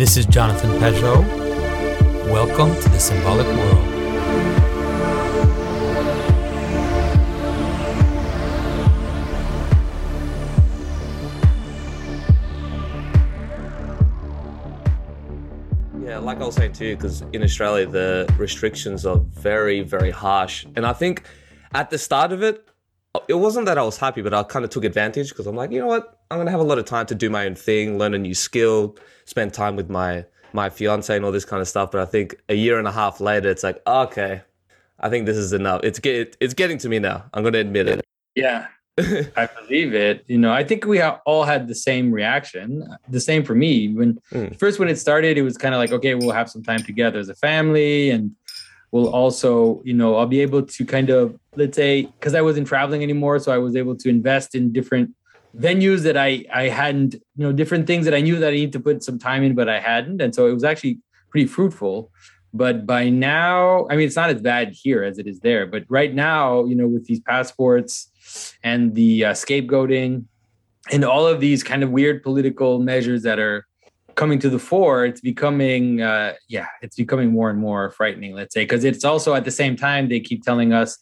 This is Jonathan Pageau. Welcome to the symbolic world. Yeah, like I was saying too, because in Australia the restrictions are very, very harsh, and I think at the start of it, it wasn't that I was happy, but I kind of took advantage because I'm like, you know what, I'm gonna have a lot of time to do my own thing, learn a new skill, spend time with my my fiance and all this kind of stuff. But I think a year and a half later, it's like, okay, I think this is enough. It's get it's getting to me now. I'm gonna admit it. Yeah, I believe it. You know, I think we all had the same reaction. The same for me. When Mm. first when it started, it was kind of like, okay, we'll have some time together as a family, and we'll also, you know, I'll be able to kind of let's say because I wasn't traveling anymore, so I was able to invest in different venues that I I hadn't, you know, different things that I knew that I need to put some time in, but I hadn't, and so it was actually pretty fruitful. But by now, I mean, it's not as bad here as it is there. But right now, you know, with these passports and the uh, scapegoating and all of these kind of weird political measures that are coming to the fore, it's becoming, uh, yeah, it's becoming more and more frightening, let's say, because it's also at the same time, they keep telling us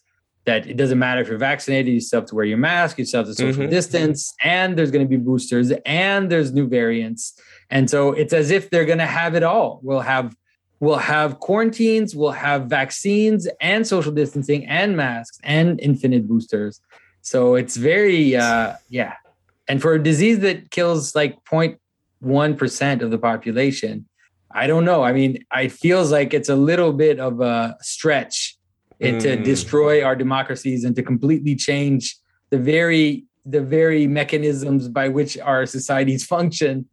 that it doesn't matter if you're vaccinated, you still have to wear your mask, you still have to social Mhm. distance, and there's going to be boosters and there's new variants. And so it's as if they're going to have it all. We'll have we'll have quarantines, we'll have vaccines and social distancing and masks and infinite boosters. So it's very uh yeah. And for a disease that kills like 0.1% of the population, I don't know. I mean, it feels like it's a little bit of a stretch to Mm. destroy our democracies and to completely change the very the very mechanisms by which our societies function.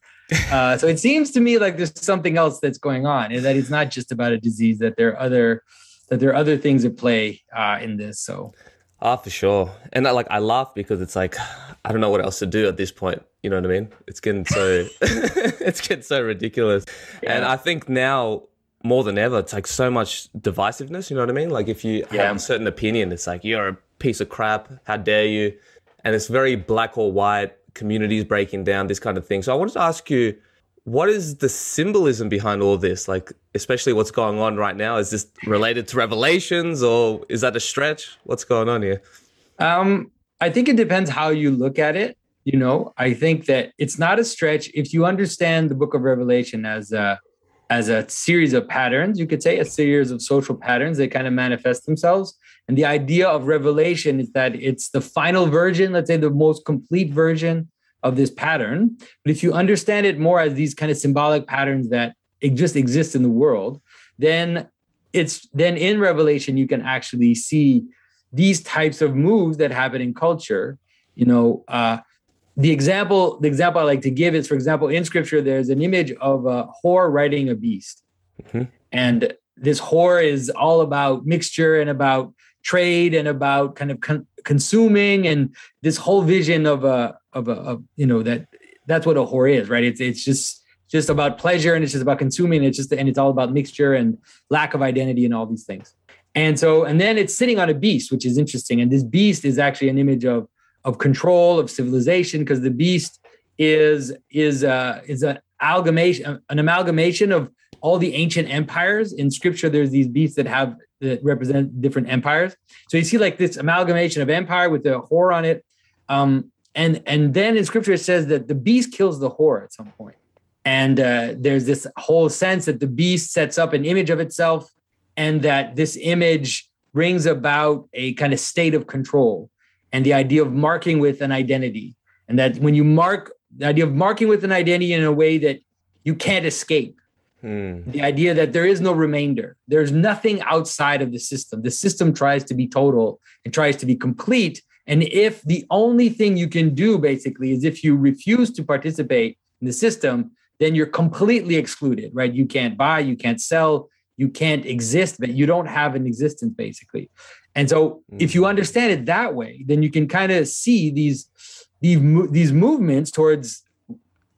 Uh, so it seems to me like there's something else that's going on, and that it's not just about a disease. That there are other that there are other things at play uh, in this. So Ah, for sure. And I, like I laugh because it's like I don't know what else to do at this point. You know what I mean? It's getting so it's getting so ridiculous. And I think now more than ever, it's like so much divisiveness. You know what I mean? Like if you Yeah. have a certain opinion, it's like you're a piece of crap. How dare you? And it's very black or white. Communities breaking down, this kind of thing. So I wanted to ask you, what is the symbolism behind all this? Like, especially what's going on right now. Is this related to revelations, or is that a stretch? What's going on here? Um, I think it depends how you look at it. You know, I think that it's not a stretch if you understand the Book of Revelation as a as a series of patterns. You could say a series of social patterns that kind of manifest themselves. And the idea of revelation is that it's the final version, let's say the most complete version of this pattern. But if you understand it more as these kind of symbolic patterns that just exist in the world, then it's then in Revelation you can actually see these types of moves that happen in culture. You know, uh, the example the example I like to give is, for example, in Scripture there's an image of a whore riding a beast, Mhm. and this whore is all about mixture and about trade and about kind of con- consuming and this whole vision of a of a of, you know that that's what a whore is, right? It's it's just just about pleasure and it's just about consuming. It's just and it's all about mixture and lack of identity and all these things. And so, and then it's sitting on a beast, which is interesting. And this beast is actually an image of of control of civilization, because the beast is is uh, is an amalgamation an amalgamation of all the ancient empires. In Scripture, there's these beasts that have that represent different empires. So you see like this amalgamation of empire with the whore on it. Um, and and then in Scripture it says that the beast kills the whore at some. And uh, there's this whole sense that the beast sets up an image of itself and that this image brings about a kind of state of control and the idea of marking with an identity. And that when you mark the idea of marking with an identity in a way that you can't escape. Hmm. the idea that there is no remainder. There's nothing outside of the system. The system tries to be total. It tries to be complete. And if the only thing you can do basically is if you refuse to participate in the system then you're completely excluded right? You can't buy you can't sell you can't exist but you don't have an existence basically and so if you understand it that way then you can kind of see these these these movements towards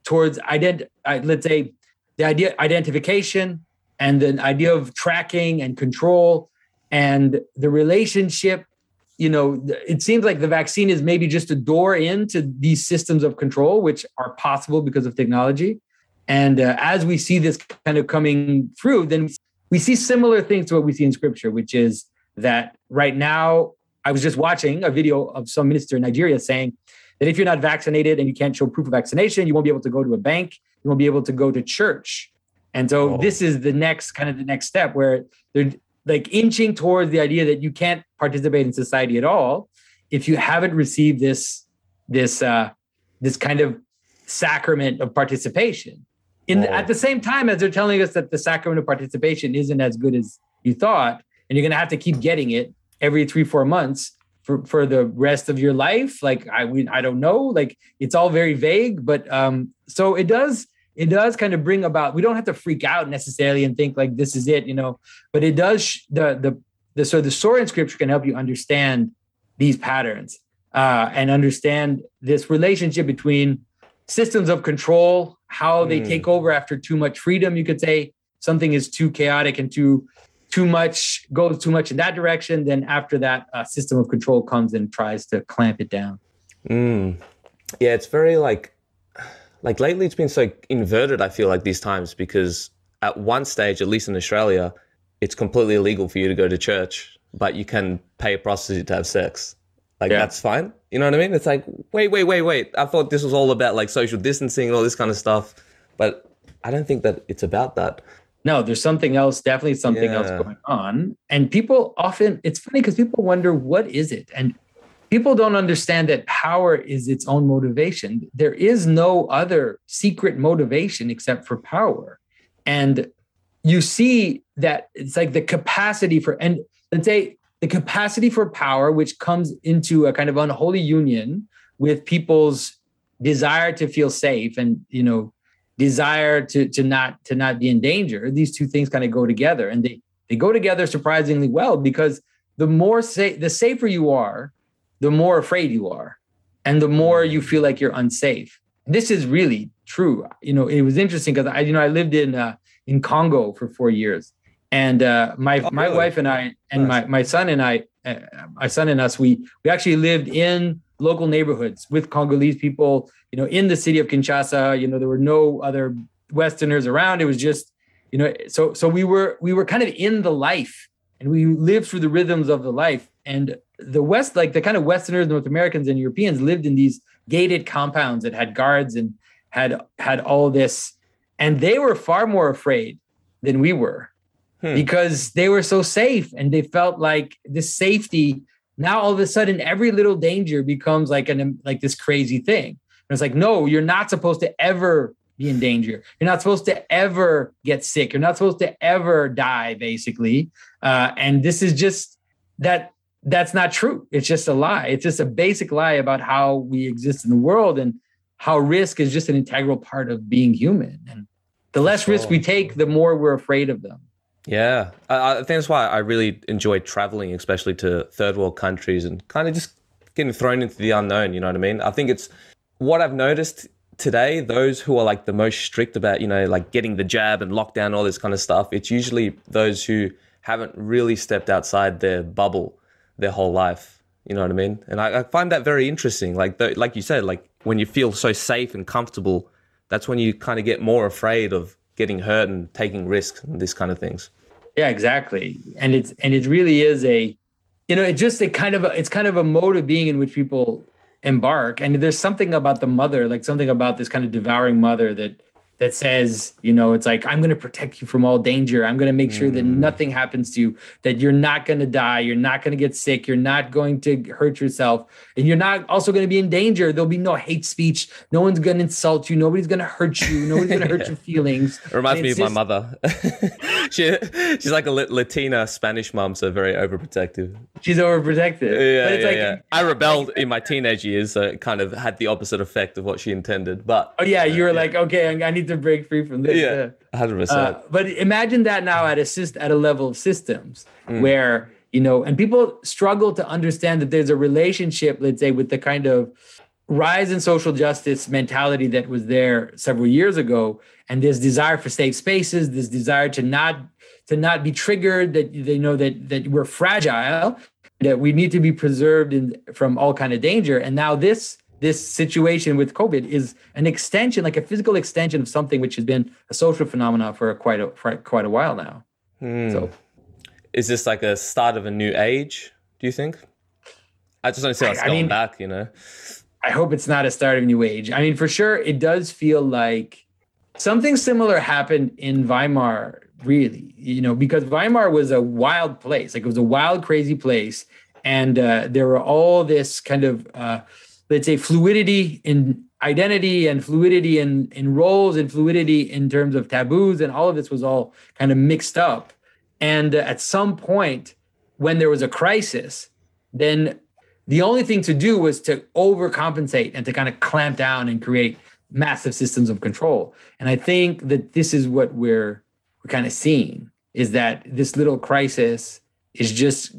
towards ident let's say the idea identification and the idea of tracking and control and the relationship you know it seems like the vaccine is maybe just a door into these systems of control which are possible because of technology. And uh, as we see this kind of coming through, then we see similar things to what we see in scripture, which is that right now, I was just watching a video of some minister in Nigeria saying that if you're not vaccinated and you can't show proof of vaccination, you won't be able to go to a bank, you won't be able to go to church. And so oh. this is the next kind of the next step where they're like inching towards the idea that you can't participate in society at all if you haven't received this this uh, this kind of sacrament of participation. In the, at the same time as they're telling us that the sacrament of participation isn't as good as you thought, and you're going to have to keep getting it every three four months for, for the rest of your life. Like I we, I don't know. Like it's all very vague, but um, so it does it does kind of bring about. We don't have to freak out necessarily and think like this is it, you know. But it does the the the so the Soren scripture can help you understand these patterns uh, and understand this relationship between systems of control, how they mm. take over after too much freedom. You could say something is too chaotic and too too much goes too much in that direction. Then after that, a system of control comes and tries to clamp it down. Mm. Yeah, it's very like like lately it's been so inverted. I feel like these times because at one stage, at least in Australia, it's completely illegal for you to go to church, but you can pay a prostitute to have sex. Like yeah. that's fine. You know what I mean? It's like, wait, wait, wait, wait. I thought this was all about like social distancing and all this kind of stuff. But I don't think that it's about that. No, there's something else, definitely something yeah. else going on. And people often, it's funny because people wonder, what is it? And people don't understand that power is its own motivation. There is no other secret motivation except for power. And you see that it's like the capacity for, and let's say the capacity for power, which comes into a kind of unholy union with people's desire to feel safe and, you know, desire to, to not to not be in danger. These two things kind of go together and they, they go together surprisingly well because the more safe, the safer you are, the more afraid you are and the more you feel like you're unsafe. This is really true. You know, it was interesting because I, you know, I lived in uh, in Congo for four years, and uh, my oh, my really? wife and I and nice. my my son and I, uh, my son and us, we we actually lived in local neighborhoods with Congolese people. You know, in the city of Kinshasa. You know, there were no other Westerners around. It was just, you know, so so we were we were kind of in the life, and we lived through the rhythms of the life. And the West, like the kind of Westerners, North Americans, and Europeans, lived in these gated compounds that had guards and had had all this, and they were far more afraid than we were hmm. because they were so safe and they felt like this safety. Now all of a sudden, every little danger becomes like an like this crazy thing. And it's like, no, you're not supposed to ever be in danger. You're not supposed to ever get sick. You're not supposed to ever die, basically. Uh, and this is just that that's not true. It's just a lie. It's just a basic lie about how we exist in the world and how risk is just an integral part of being human. And the less risk we take, the more we're afraid of them. Yeah, I, I think that's why I really enjoy traveling, especially to third world countries and kind of just getting thrown into the unknown. You know what I mean? I think it's what I've noticed today. Those who are like the most strict about, you know, like getting the jab and lockdown, all this kind of stuff. It's usually those who haven't really stepped outside their bubble their whole life. You know what I mean? And I, I find that very interesting. Like, the, like you said, like when you feel so safe and comfortable, that's when you kind of get more afraid of getting hurt and taking risks and these kind of things. Yeah, exactly. And it's and it really is a, you know, it's just a kind of a, it's kind of a mode of being in which people embark. And there's something about the mother, like something about this kind of devouring mother that that says, you know, it's like, I'm going to protect you from all danger. I'm going to make sure that mm. nothing happens to you, that you're not going to die. You're not going to get sick. You're not going to hurt yourself. And you're not also going to be in danger. There'll be no hate speech. No one's going to insult you. Nobody's going to hurt you. Nobody's going to hurt your feelings. It reminds me of just... my mother. she, she's like a Latina Spanish mom, so very overprotective. She's overprotective. Yeah, yeah, like, yeah. I rebelled like, in my teenage years, so it kind of had the opposite effect of what she intended. But oh yeah, you were yeah. like, okay, I need to break free from this. Yeah, hundred uh, percent. But imagine that now at a at a level of systems mm. where you know, and people struggle to understand that there's a relationship, let's say, with the kind of rise in social justice mentality that was there several years ago, and this desire for safe spaces, this desire to not to not be triggered, that they know that that we're fragile, that we need to be preserved in, from all kind of danger. And now this this situation with COVID is an extension, like a physical extension of something which has been a social phenomenon for quite a for quite a while now. Hmm. So Is this like a start of a new age? Do you think? I just don't see us I going mean- back. You know. I hope it's not a start of a new age. I mean, for sure, it does feel like something similar happened in Weimar, really, you know, because Weimar was a wild place. Like it was a wild, crazy place. And uh, there were all this kind of, uh, let's say, fluidity in identity and fluidity in, in roles and fluidity in terms of taboos. And all of this was all kind of mixed up. And uh, at some point, when there was a crisis, then the only thing to do was to overcompensate and to kind of clamp down and create massive systems of control. And I think that this is what we're we're kind of seeing is that this little crisis is just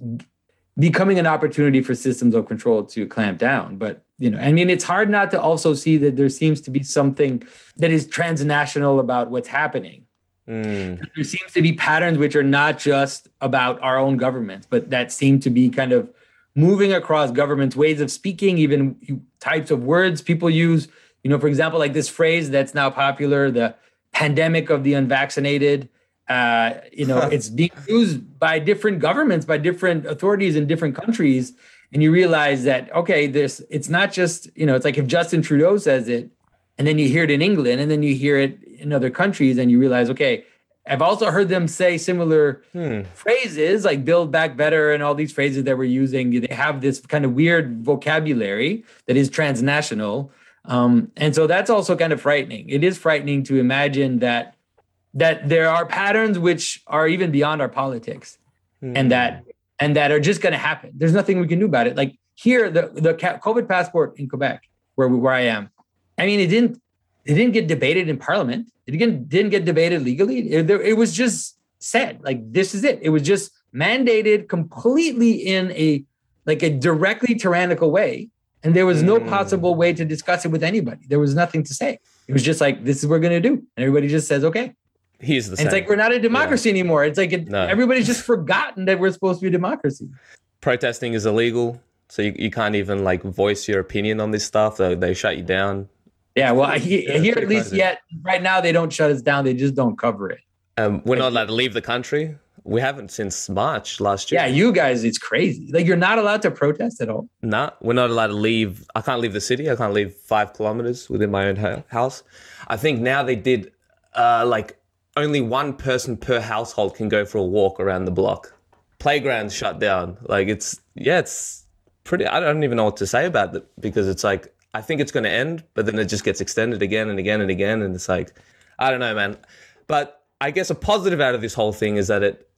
becoming an opportunity for systems of control to clamp down. But you know, I mean, it's hard not to also see that there seems to be something that is transnational about what's happening Mm. there seems to be patterns which are not just about our own governments, but that seem to be kind of moving across governments, ways of speaking, even types of words people use. You know, for example, like this phrase that's now popular, the pandemic of the unvaccinated. Uh, you know, it's being used by different governments, by different authorities in different countries. And you realize that, okay, this it's not just, you know, it's like if Justin Trudeau says it, and then you hear it in England, and then you hear it in other countries, and you realize, okay, I've also heard them say similar Hmm. phrases like build back better and all these phrases that we're using. They have this kind of weird vocabulary that is transnational. Um, and so that's also kind of frightening. It is frightening to imagine that that there are patterns which are even beyond our politics and that and that are just going to happen. There's nothing we can do about it. Like here, the the COVID passport in Quebec, where we, where I am, I mean, it didn't it didn't get debated in Parliament. It didn't didn't get debated legally. It, it was just said like this is it. It was just mandated completely in a like a directly tyrannical way, and there was no Mm. possible way to discuss it with anybody. There was nothing to say. It was just like this is what we're gonna do, and everybody just says okay. He's the And same. it's like we're not a democracy anymore. It's like it, No. everybody's just forgotten that we're supposed to be a democracy. Protesting is illegal, so you, you can't even like voice your opinion on this stuff. They, they shut you down. Yeah, well, he- Yeah, here at least crazy. yet right now they don't shut us down. They just don't cover it. Um, we're not allowed to leave the country. We haven't since March last year. Yeah, you guys, it's crazy. Like you're not allowed to protest at all. Nah, we're not allowed to leave. I can't leave the city. I can't leave five kilometers within my own house. I think now they did uh, like only one person per household can go for a walk around the block. Playgrounds shut down. Like it's yeah, it's pretty. I don't even know what to say about it because it's like I think it's going to end, but then it just gets extended again and again and again, and it's like I don't know, man. But I guess a positive out of this whole thing is that it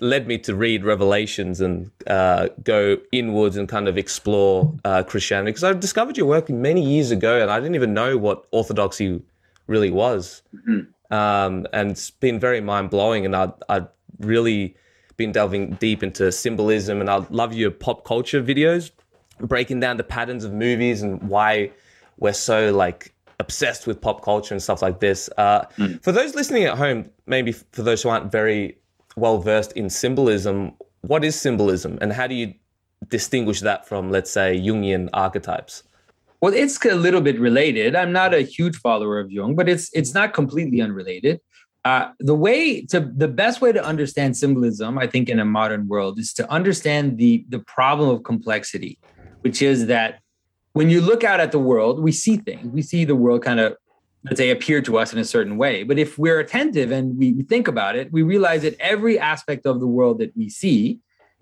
led me to read Revelations and uh, go inwards and kind of explore uh, Christianity because I discovered your work many years ago and I didn't even know what orthodoxy really was. Um, and it's been very mind blowing, and I I really been delving deep into symbolism, and I love your pop culture videos, breaking down the patterns of movies and why we're so like obsessed with pop culture and stuff like this. Uh, For those listening at home, maybe for those who aren't very well versed in symbolism, what is symbolism, and how do you distinguish that from, let's say, Jungian archetypes? Well, it's a little bit related. I'm not a huge follower of Jung, but it's it's not completely unrelated. Uh, the way to the best way to understand symbolism, I think, in a modern world, is to understand the the problem of complexity, which is that when you look out at the world, we see things. We see the world kind of, let's say, appear to us in a certain way. But if we're attentive and we, think about it, we realize that every aspect of the world that we see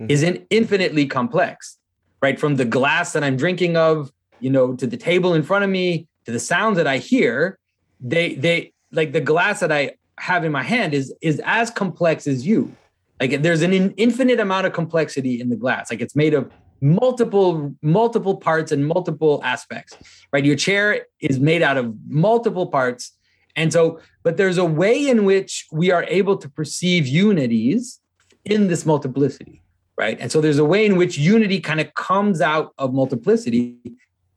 is in infinitely complex, right? From the glass that I'm drinking of, you know, to the table in front of me, to the sounds that I hear, they they like the glass that I have in my hand is is as complex as you. Like there's an in- infinite amount of complexity in the glass. Like it's made of multiple multiple parts and multiple aspects. Right? Your chair is made out of multiple parts. And so but there's a way in which we are able to perceive unities in this multiplicity, right? And so there's a way in which unity kind of comes out of multiplicity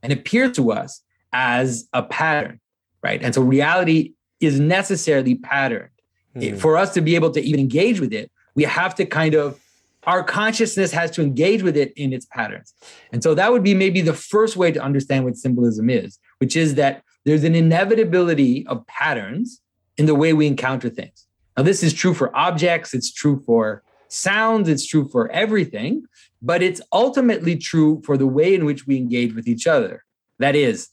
and appears to us as a pattern, right? And so reality is necessarily patterned. Hmm. for us to be able to even engage with it, we have to kind of our consciousness has to engage with it in its patterns. And so that would be maybe the first way to understand what symbolism is, which is that there's an inevitability of patterns in the way we encounter things. Now, this is true for objects, it's true for sounds, it's true for everything, but it's ultimately true for the way in which we engage with each other. That is,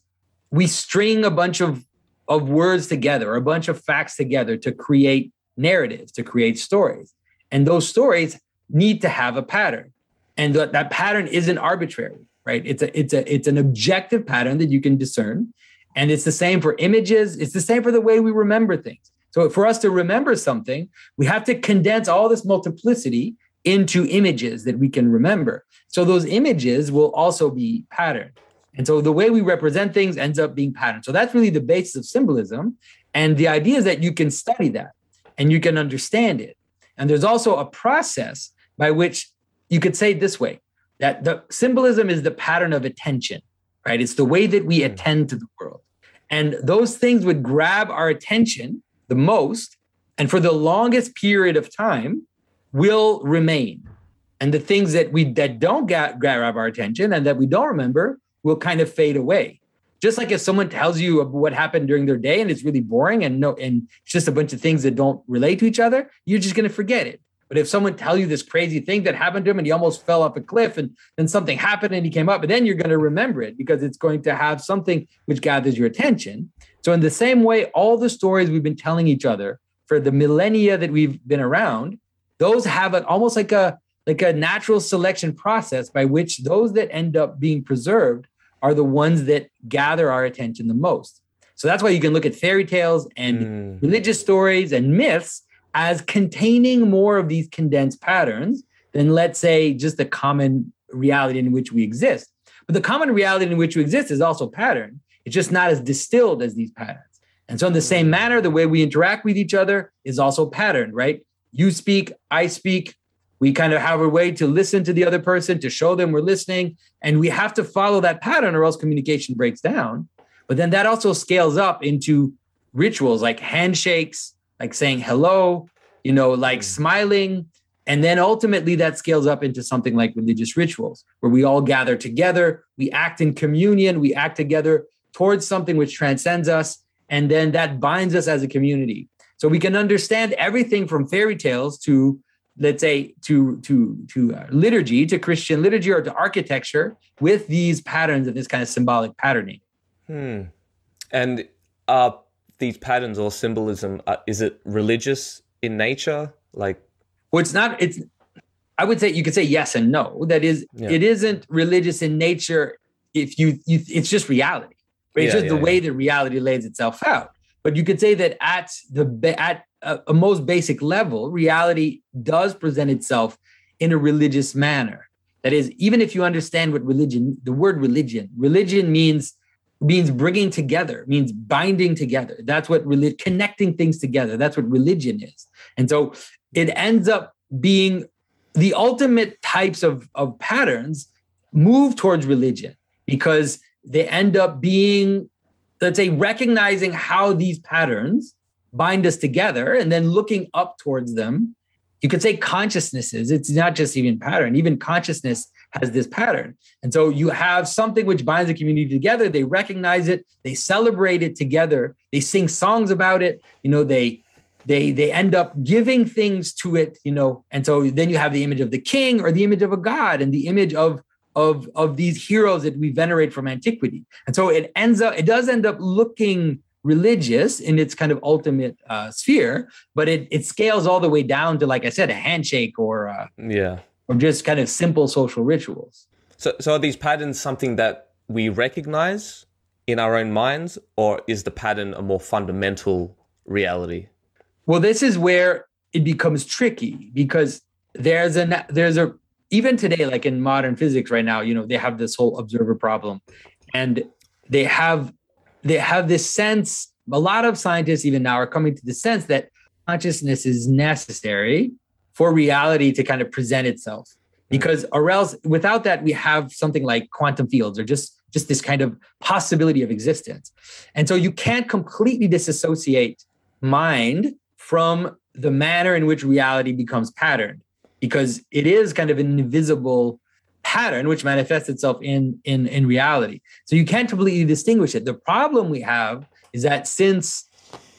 we string a bunch of, of words together, a bunch of facts together to create narratives, to create stories. And those stories need to have a pattern. And that, that pattern isn't arbitrary, right? It's a it's a it's an objective pattern that you can discern. And it's the same for images, it's the same for the way we remember things. So for us to remember something, we have to condense all this multiplicity into images that we can remember. So those images will also be patterned. And so the way we represent things ends up being patterned. So that's really the basis of symbolism. And the idea is that you can study that and you can understand it. And there's also a process by which you could say this way that the symbolism is the pattern of attention, right? It's the way that we hmm. attend to the world. And those things would grab our attention the most, and for the longest period of time, will remain. And the things that we that don't get, grab our attention and that we don't remember will kind of fade away. Just like if someone tells you what happened during their day and it's really boring and no, and it's just a bunch of things that don't relate to each other, you're just going to forget it. But if someone tell you this crazy thing that happened to him and he almost fell off a cliff and then something happened and he came up, but then you're going to remember it because it's going to have something which gathers your attention. So in the same way, all the stories we've been telling each other for the millennia that we've been around, those have an almost like a like a natural selection process by which those that end up being preserved are the ones that gather our attention the most. So that's why you can look at fairy tales and mm. religious stories and myths as containing more of these condensed patterns than, let's say, just the common reality in which we exist. But the common reality in which we exist is also pattern. It's just not as distilled as these patterns. And so, in the same manner, the way we interact with each other is also patterned, right? You speak, I speak. We kind of have a way to listen to the other person, to show them we're listening. And we have to follow that pattern or else communication breaks down. But then that also scales up into rituals like handshakes, like saying hello, you know, like mm. smiling. And then ultimately that scales up into something like religious rituals, where we all gather together, we act in communion, we act together towards something which transcends us. And then that binds us as a community. So we can understand everything from fairy tales to, let's say, to to to uh, liturgy, to Christian liturgy, or to architecture with these patterns of this kind of symbolic patterning. Hmm. And uh, these patterns or symbolism uh, is it religious in nature like well it's not it's i would say you could say yes and no that is yeah. it isn't religious in nature if you, you it's just reality right? it's yeah, just yeah, the way that reality lays itself out but you could say that at the at a, a most basic level reality does present itself in a religious manner that is even if you understand what religion the word religion religion means means bringing together, means binding together. That's what really connecting things together. That's what religion is. And so it ends up being the ultimate types of, of patterns move towards religion because they end up being, let's say, recognizing how these patterns bind us together and then looking up towards them. You could say consciousnesses. It's not just even pattern, even consciousness has this pattern. And so you have something which binds the community together. They recognize it, they celebrate it together, they sing songs about it, you know, they they they end up giving things to it, you know. And so then you have the image of the king or the image of a god and the image of of of these heroes that we venerate from antiquity. And so it ends up it does end up looking religious in its kind of ultimate uh, sphere, but it it scales all the way down to, like I said, a handshake or uh, yeah, or just kind of simple social rituals. So, so are these patterns something that we recognize in our own minds, or is the pattern a more fundamental reality? Well, this is where it becomes tricky because there's a there's a even today, like in modern physics right now, you know, they have this whole observer problem, and they have they have this sense. A lot of scientists even now are coming to the sense that consciousness is necessary for reality to kind of present itself. Hmm. Because or else without that we have something like quantum fields or just just this kind of possibility of existence. And so you can't completely disassociate mind from the manner in which reality becomes patterned because it is kind of an invisible pattern which manifests itself in in in reality. So you can't completely distinguish it. The problem we have is that since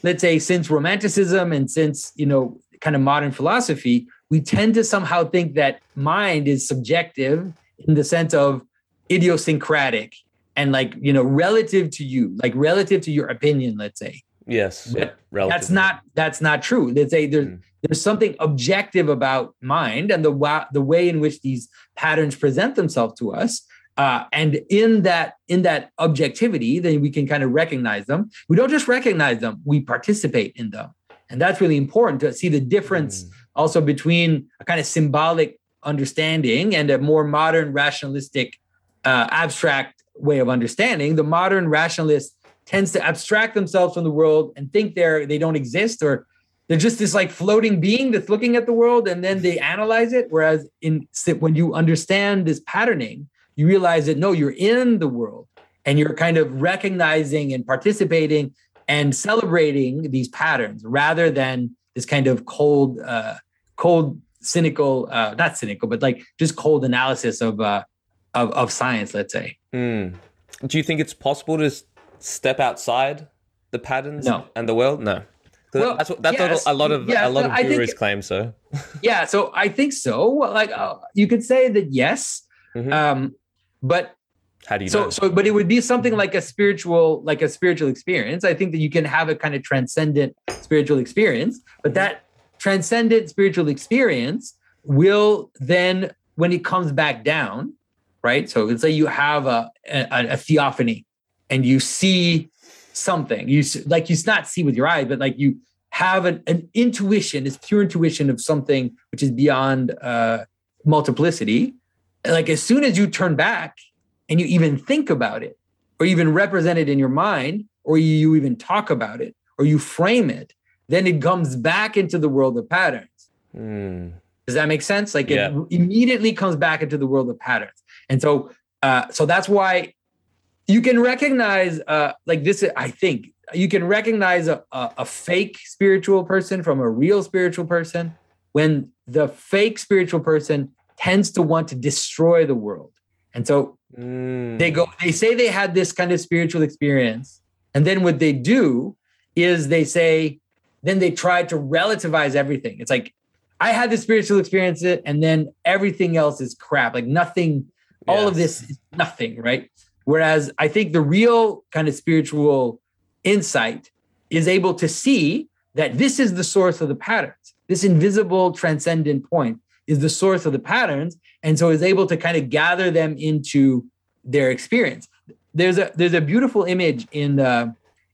let's say since romanticism and since you know kind of modern philosophy, we tend to somehow think that mind is subjective in the sense of idiosyncratic and like you know relative to you like relative to your opinion let's say yes yeah, that's not that's not true let's say there's mm. there's something objective about mind and the the way in which these patterns present themselves to us uh, and in that in that objectivity then we can kind of recognize them we don't just recognize them we participate in them and that's really important to see the difference mm. also between a kind of symbolic understanding and a more modern rationalistic uh, abstract way of understanding. The modern rationalist tends to abstract themselves from the world and think they're they don't exist or they're just this like floating being that's looking at the world and then they analyze it. Whereas in when you understand this patterning, you realize that no, you're in the world and you're kind of recognizing and participating and celebrating these patterns rather than this kind of cold, uh, cold, cynical, uh, not cynical, but like just cold analysis of uh, of, of science, let's say. Mm. Do you think it's possible to step outside the patterns no. and the world? No. Well, that's what, that's yes, a lot of yeah, a lot of gurus think, claim so. yeah, so I think so. Like uh, you could say that yes, mm-hmm. um, but how do you so know? so? But it would be something like a spiritual, like a spiritual experience. I think that you can have a kind of transcendent spiritual experience, but that transcendent spiritual experience will then, when it comes back down, right? So let's say you have a, a, a theophany and you see something. You like you not see with your eyes but like you have an, an intuition, this pure intuition of something which is beyond uh, multiplicity. Like as soon as you turn back and you even think about it, or even represent it in your mind, or you even talk about it, or you frame it, then it comes back into the world of patterns. Mm. Does that make sense? Like yeah. it immediately comes back into the world of patterns. And so, uh, so that's why you can recognize, uh, like this. I think you can recognize a, a, a fake spiritual person from a real spiritual person when the fake spiritual person tends to want to destroy the world. And so mm. they go, they say they had this kind of spiritual experience. And then what they do is they say, then they try to relativize everything. It's like, I had this spiritual experience, and then everything else is crap. Like nothing all of this is nothing, right? Whereas I think the real kind of spiritual insight is able to see that this is the source of the patterns. This invisible transcendent point is the source of the patterns. And so is able to kind of gather them into their experience. There's a there's a beautiful image in uh,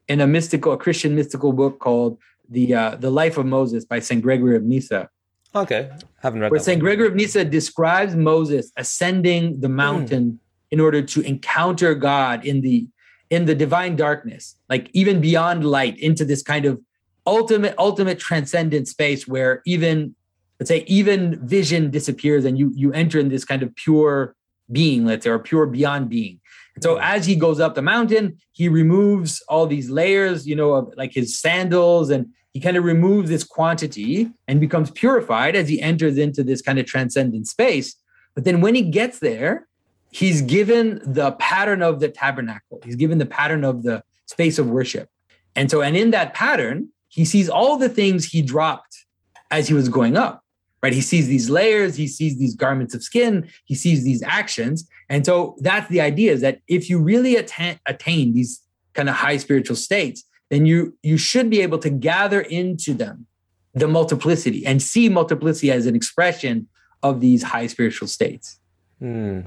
in a mystical, a Christian mystical book called the uh, the Life of Moses by Saint Gregory of Nyssa, Okay, haven't read. Where Saint Gregory of Nyssa describes Moses ascending the mountain mm. In order to encounter God in the in the divine darkness, like even beyond light, into this kind of ultimate ultimate transcendent space where even let's say even vision disappears and you you enter in this kind of pure being, let's say, or pure beyond being. And so as he goes up the mountain, he removes all these layers, you know, of like his sandals and he kind of removes this quantity and becomes purified as he enters into this kind of transcendent space. But then when he gets there, he's given the pattern of the tabernacle, he's given the pattern of the space of worship. And so, and in that pattern, he sees all the things he dropped as he was going up, right? He sees these layers, he sees these garments of skin, he sees these actions. And so that's the idea is that if you really attain, attain these kind of high spiritual states, then you you should be able to gather into them the multiplicity and see multiplicity as an expression of these high spiritual states. Hmm.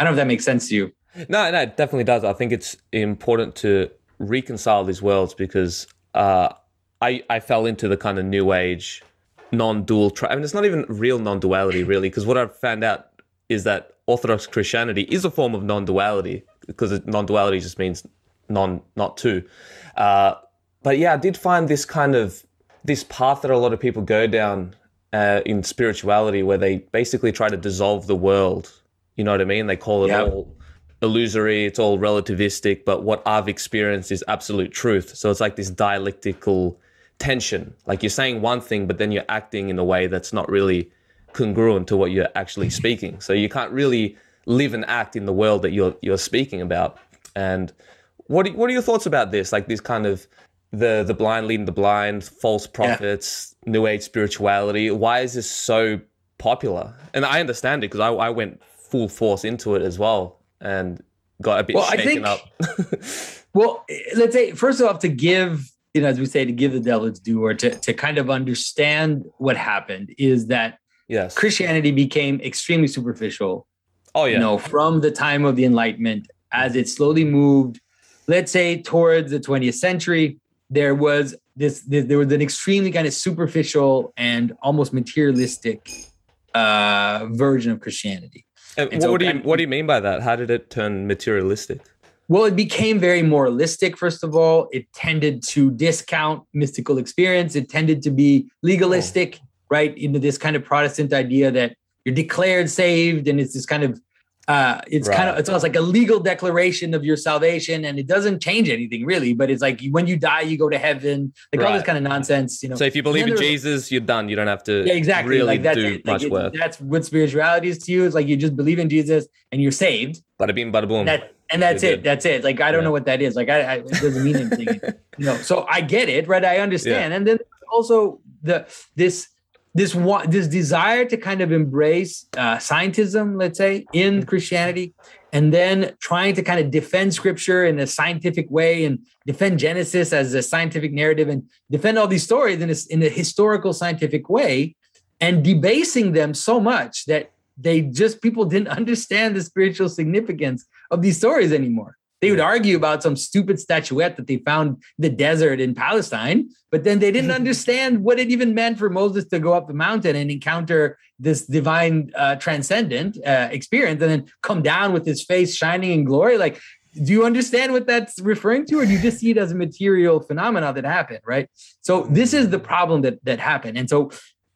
I don't know if that makes sense to you. No, no, it definitely does. I think it's important to reconcile these worlds because uh, I I fell into the kind of new age non-dual. Tri- I mean, it's not even real non-duality really, because what I've found out is that Orthodox Christianity is a form of non-duality because non-duality just means non not two. Uh, but yeah, I did find this kind of this path that a lot of people go down uh, in spirituality, where they basically try to dissolve the world. You know what I mean? They call it yep. all illusory, it's all relativistic, but what I've experienced is absolute truth. So it's like this dialectical tension. Like you're saying one thing, but then you're acting in a way that's not really congruent to what you're actually speaking. So you can't really live and act in the world that you're you're speaking about. And what are, what are your thoughts about this? Like this kind of the the blind leading the blind, false prophets, yeah. new age spirituality. Why is this so popular? And I understand it because I, I went full force into it as well and got a bit well, shaken think, up. well, let's say first off to give you know, as we say, to give the devil its due or to, to kind of understand what happened is that yes. Christianity became extremely superficial. Oh, yeah. You know, from the time of the Enlightenment, as it slowly moved, let's say towards the 20th century, there was this, this there was an extremely kind of superficial and almost materialistic uh, version of Christianity. Uh, and, and what, so, do you, what do you mean by that? How did it turn materialistic? Well, it became very moralistic, first of all. It tended to discount mystical experience. It tended to be legalistic, oh. right? Into this kind of Protestant idea that you're declared saved, and it's this kind of uh, it's right. kind of it's almost like a legal declaration of your salvation, and it doesn't change anything really. But it's like when you die, you go to heaven, like right. all this kind of nonsense, you know. So if you believe in Jesus, you're done. You don't have to yeah, exactly. really like that's do it. much like work. That's what spirituality is to you. It's like you just believe in Jesus and you're saved. Bada bing, bada boom. That, and that's it. That's it. Like I don't yeah. know what that is. Like I, I, it doesn't mean anything. you know. So I get it, right? I understand. Yeah. And then also the this this one this desire to kind of embrace uh, scientism, let's say, in mm-hmm. Christianity, and then trying to kind of defend Scripture in a scientific way and defend Genesis as a scientific narrative and defend all these stories in a, in a historical scientific way, and debasing them so much that they just people didn't understand the spiritual significance of these stories anymore. They would argue about some stupid statuette that they found in the desert in Palestine, but then they didn't understand what it even meant for Moses to go up the mountain and encounter this divine uh, transcendent uh, experience and then come down with his face shining in glory. Like, do you understand what that's referring to, or do you just see it as a material phenomenon that happened? Right. So this is the problem that that happened, and so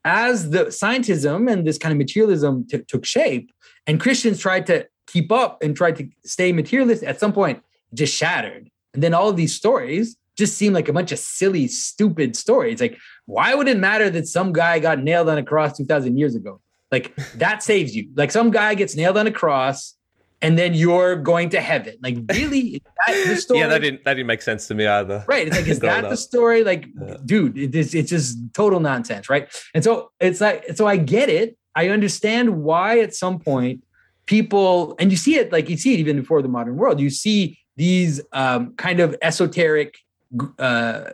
as the scientism and this kind of materialism t- took shape, and Christians tried to keep up and tried to stay materialist, at some point just shattered. And then all of these stories just seem like a bunch of silly, stupid stories. Like, why would it matter that some guy got nailed on a cross 2000 years ago? Like, that saves you. Like, some guy gets nailed on a cross and then you're going to heaven. Like, really? That the story? yeah, that didn't that didn't make sense to me either. Right. It's like, is that the story? Like, yeah. dude, it is it's just total nonsense, right? And so it's like, so I get it. I understand why at some point people, and you see it like you see it even before the modern world, you see these um, kind of esoteric uh,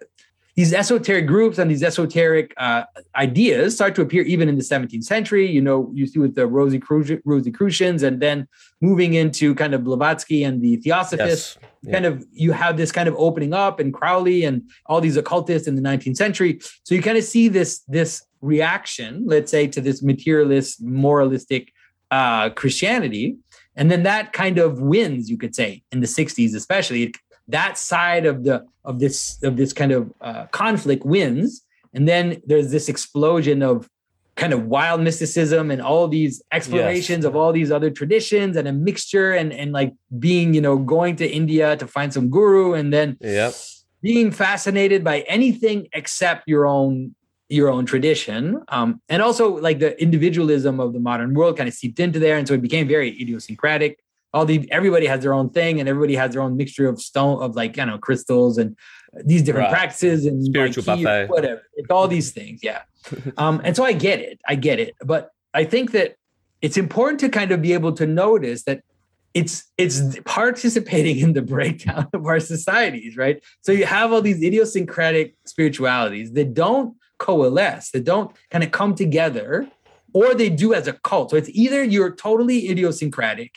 these esoteric groups and these esoteric uh, ideas start to appear even in the 17th century. You know, you see with the Rosicrucians, and then moving into kind of Blavatsky and the Theosophists. Yes. Yeah. Kind of, you have this kind of opening up, and Crowley and all these occultists in the 19th century. So you kind of see this this reaction, let's say, to this materialist, moralistic uh, Christianity. And then that kind of wins, you could say, in the 60s, especially that side of the of this of this kind of uh, conflict wins. And then there's this explosion of kind of wild mysticism and all these explorations yes. of all these other traditions and a mixture and and like being you know going to India to find some guru and then yep. being fascinated by anything except your own your own tradition. Um, and also like the individualism of the modern world kind of seeped into there. And so it became very idiosyncratic. All the everybody has their own thing and everybody has their own mixture of stone of like, you know, crystals and these different right. practices and spiritual like buffet. whatever. It's all these things. Yeah. um, and so I get it. I get it. But I think that it's important to kind of be able to notice that it's it's participating in the breakdown of our societies, right? So you have all these idiosyncratic spiritualities that don't coalesce, that don't kind of come together, or they do as a cult. So it's either you're totally idiosyncratic,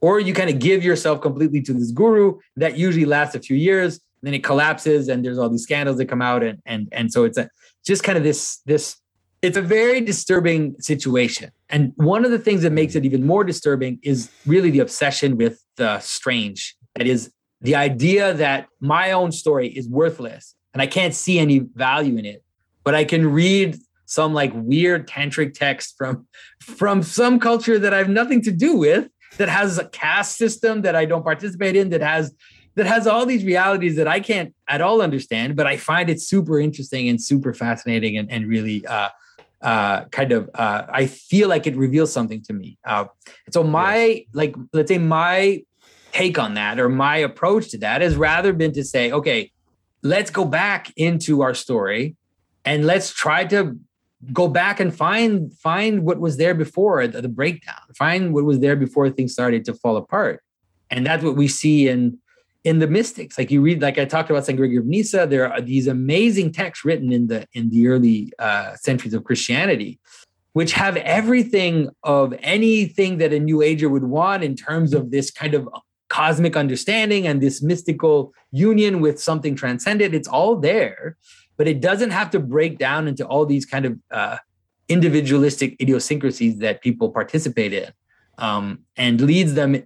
or you kind of give yourself completely to this guru that usually lasts a few years, then it collapses, and there's all these scandals that come out, and and and so it's a just kind of this this. It's a very disturbing situation. And one of the things that makes it even more disturbing is really the obsession with the strange. That is the idea that my own story is worthless and I can't see any value in it but I can read some like weird tantric text from from some culture that I have nothing to do with that has a caste system that I don't participate in that has that has all these realities that I can't at all understand, but I find it super interesting and super fascinating and, and really uh, uh, kind of uh, I feel like it reveals something to me. Uh, so my yes. like let's say my take on that or my approach to that has rather been to say, okay, let's go back into our story and let's try to go back and find find what was there before the, the breakdown, find what was there before things started to fall apart, and that's what we see in in the mystics. Like you read like i talked about st gregory of nyssa there are these amazing texts written in the in the early uh, centuries of christianity which have everything of anything that a new ager would want in terms of this kind of cosmic understanding and this mystical union with something transcendent. It's all there but it doesn't have to break down into all these kind of uh, individualistic idiosyncrasies that people participate in um, and leads them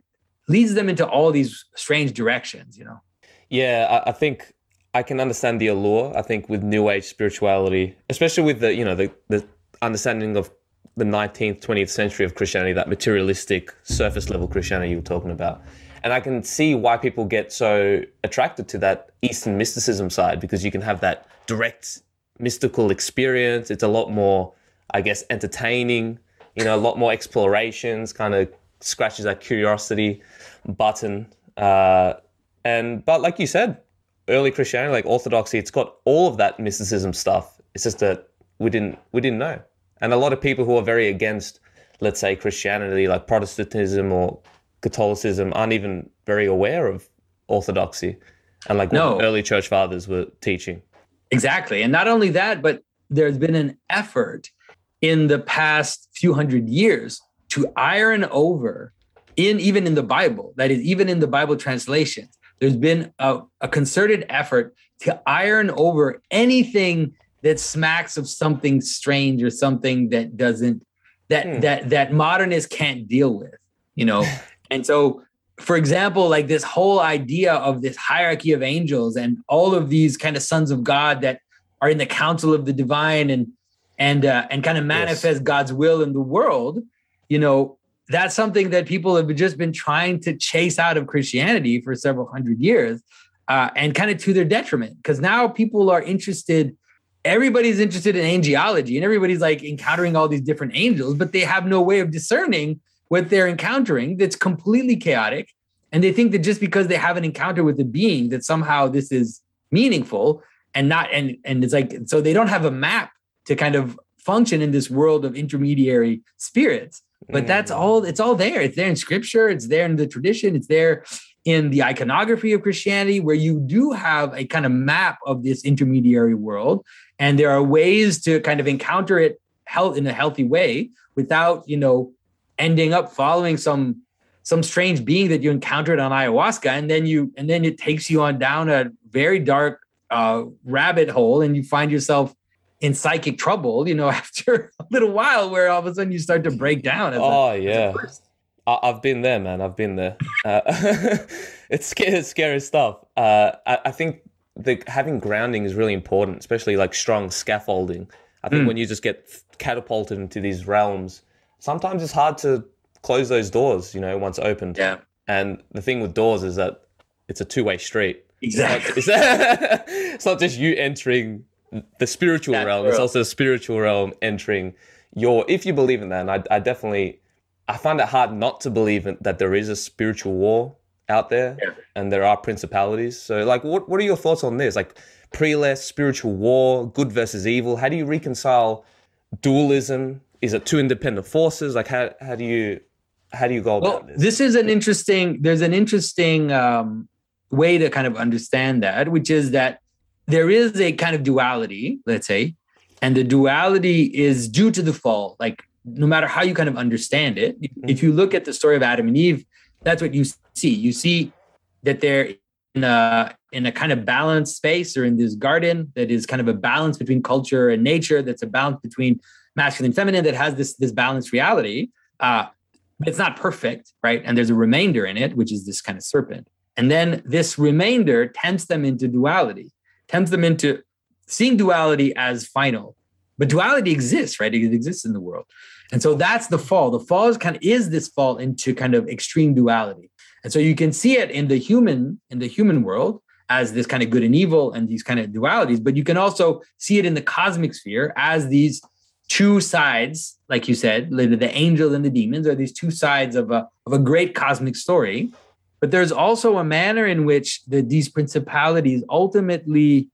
leads them into all these strange directions, you know? Yeah, I, I think I can understand the allure. I think with New Age spirituality, especially with the, you know, the, the understanding of the 19th, 20th century of Christianity, that materialistic surface level Christianity you were talking about. And I can see why people get so attracted to that Eastern mysticism side because you can have that direct mystical experience. It's a lot more, I guess, entertaining, you know, a lot more explorations, kind of scratches that curiosity button. Uh, and but like you said, early Christianity, like Orthodoxy, it's got all of that mysticism stuff. It's just that we didn't we didn't know. And a lot of people who are very against, let's say, Christianity, like Protestantism or Catholicism, aren't even very aware of Orthodoxy and like no. what early church fathers were teaching. Exactly. And not only that, but there's been an effort in the past few hundred years to iron over in even in the Bible, that is, even in the Bible translations, there's been a, a concerted effort to iron over anything that smacks of something strange or something that doesn't that hmm. that that modernists can't deal with, you know. and so, for example, like this whole idea of this hierarchy of angels and all of these kind of sons of God that are in the council of the divine and and uh, and kind of manifest yes. God's will in the world you know, that's something that people have just been trying to chase out of Christianity for several hundred years, uh, and kind of to their detriment. Because now people are interested, everybody's interested in angelology, and everybody's like encountering all these different angels, but they have no way of discerning what they're encountering that's completely chaotic. And they think that just because they have an encounter with a being, that somehow this is meaningful and not, and and it's like so they don't have a map to kind of function in this world of intermediary spirits but that's mm. all it's all there it's there in scripture it's there in the tradition it's there in the iconography of christianity where you do have a kind of map of this intermediary world and there are ways to kind of encounter it health in a healthy way without you know ending up following some some strange being that you encountered on ayahuasca and then you and then it takes you on down a very dark uh, rabbit hole and you find yourself in psychic trouble, you know, after a little while where all of a sudden you start to break down. oh, a, yeah. I, have been there, man. I've been there. Uh, it's scary, scary stuff. Uh, I, I, think the having grounding is really important, especially like strong scaffolding. I think mm. when you just get catapulted into these realms, sometimes it's hard to close those doors, you know, once opened. Yeah. And the thing with doors is that it's a two way street. Exactly. It's not, it's not just you entering the spiritual that realm. World. It's also the spiritual realm entering your. If you believe in that, and I, I definitely, I find it hard not to believe in, that there is a spiritual war out there, yeah. and there are principalities. So, like, what what are your thoughts on this? Like, prelest, spiritual war, good versus evil. How do you reconcile dualism? Is it two independent forces? Like, how how do you how do you go about this? This is an interesting. There's an interesting um, way to kind of understand that, which is that there is a kind of duality, let's say, and the duality is due to the fall. Like no matter how you kind of understand it, mm-hmm. if you look at the story of Adam and Eve, that's what you see. You see that they're in a in a kind of balanced space or in this garden that is kind of a balance between culture and nature. That's a balance between masculine feminine that has this this balanced reality. Uh, it's not perfect, right? And there's a remainder in it, which is this kind of serpent. And then this remainder tempts them into duality tempts them into seeing duality as final. But duality exists, right? It exists in the world. And so that's the fall. The fall is kind of is this fall into kind of extreme duality. And so you can see it in the human, in the human world as this kind of good and evil and these kind of dualities, but you can also see it in the cosmic sphere as these two sides, like you said, the angel and the demons are these two sides of a of a great cosmic story. But there's also a manner in which the, these principalities ultimately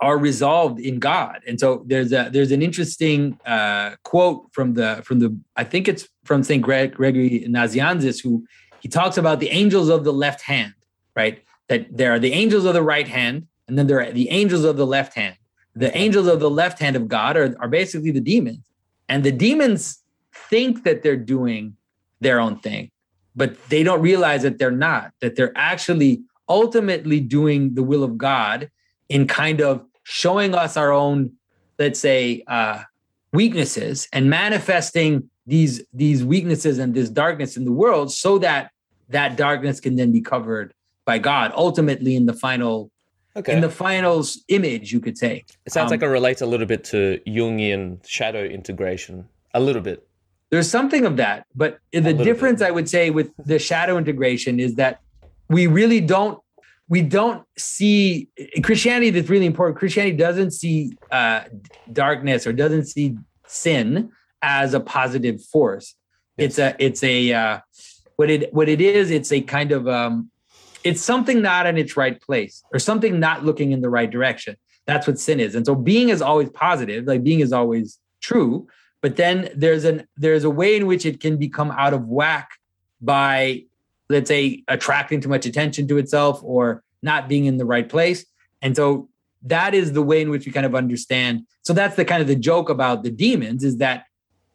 are resolved in God. And so there's a there's an interesting uh, quote from the from the I think it's from Saint Greg, Gregory Nazianzus who he talks about the angels of the left hand, right? That there are the angels of the right hand, and then there are the angels of the left hand. The angels of the left hand of God are, are basically the demons. And the demons think that they're doing their own thing, but they don't realize that they're not, that they're actually ultimately doing the will of God in kind of showing us our own, let's say, uh, weaknesses and manifesting these these weaknesses and this darkness in the world so that that darkness can then be covered by God ultimately in the final okay. in the finals image you could say it sounds um, like it relates a little bit to Jungian shadow integration a little bit there's something of that but the difference bit. I would say with the shadow integration is that we really don't we don't see Christianity that's really important Christianity doesn't see uh, darkness or doesn't see sin as a positive force. Yes. It's a it's a uh, what it what it is. It's a kind of um, it's something not in its right place or something not looking in the right direction. That's what sin is. And so being is always positive, like being is always true. But then there's an there's a way in which it can become out of whack by let's say attracting too much attention to itself or not being in the right place. And so that is the way in which we kind of understand. So that's the kind of the joke about the demons is that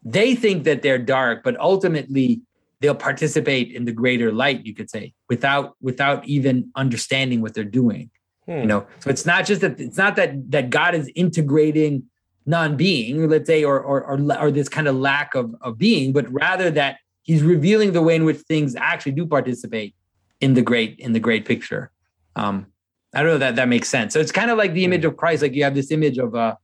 they think that they're dark, but ultimately they'll participate in the greater light, you could say, without without even understanding what they're doing. Hmm. You know, so it's not just that it's not that that God is integrating non-being, let's say, or or or, or this kind of lack of, of being, but rather that he's revealing the way in which things actually do participate in the great in the great picture. Um, I don't know that that makes sense. So it's kind of like the image hmm. of Christ. Like you have this image of uh,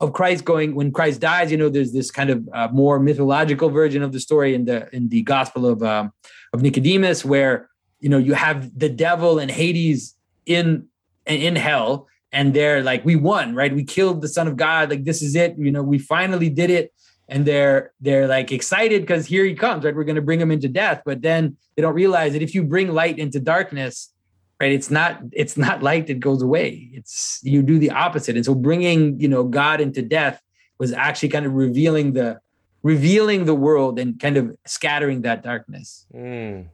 of Christ going when Christ dies. You know, there's this kind of uh, more mythological version of the story in the in the Gospel of um, of Nicodemus, where you know you have the devil and Hades in in hell, and they're like, "We won, right? We killed the Son of God. Like this is it. You know, we finally did it." And they're they're like excited because here he comes, right? We're going to bring him into death, but then they don't realize that if you bring light into darkness, right? It's not it's not light that goes away. It's you do the opposite. And so bringing you know god into death was actually kind of revealing the revealing the world and kind of scattering that darkness. Mm.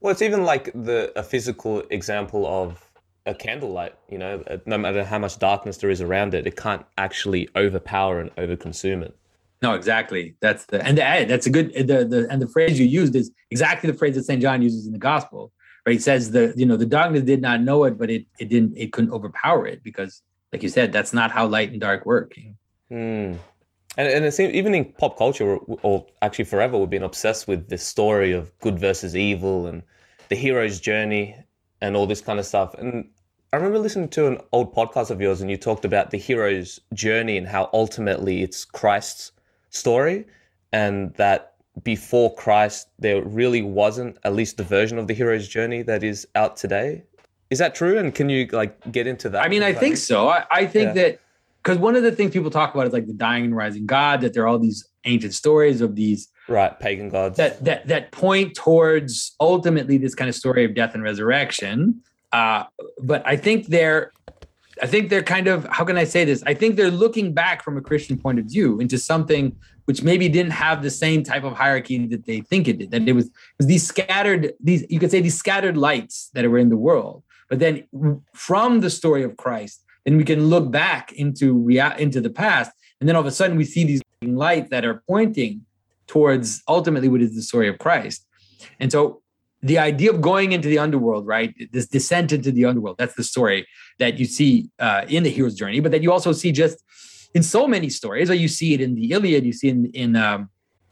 well it's even like the a physical example of a candlelight you know no matter how much darkness there is around it it can't actually overpower and overconsume it. No exactly. That's the and the, that's a good the, the and the phrase you used is exactly the phrase that st john uses in the gospel right? It says the you know the darkness did not know it, but it it didn't it couldn't overpower it because, like you said, that's not how light and dark work. Mm. And, and it seems even in pop culture, or, or actually forever, we've been obsessed with this story of good versus evil and the hero's journey and all this kind of stuff. And I remember listening to an old podcast of yours, and you talked about the hero's journey and how ultimately it's Christ's story, and that before Christ, there really wasn't at least the version of the hero's journey that is out today. Is that true? And can you like get into that? I mean, I think so. I, I think yeah. that because one of the things people talk about is like the dying and rising God, that there are all these ancient stories of these right pagan gods that that that point towards ultimately this kind of story of death and resurrection. Uh, but I think they're I think they're kind of how can I say this? I think they're looking back from a Christian point of view into something which maybe didn't have the same type of hierarchy that they think it did. That it was, it was these scattered, these you could say these scattered lights that were in the world. But then from the story of Christ, then we can look back into rea- into the past, and then all of a sudden we see these lights that are pointing towards ultimately what is the story of Christ. And so the idea of going into the underworld, right? This descent into the underworld, that's the story that you see uh, in the hero's journey, but that you also see just in so many stories. Or you see it in the Iliad, you see in in um,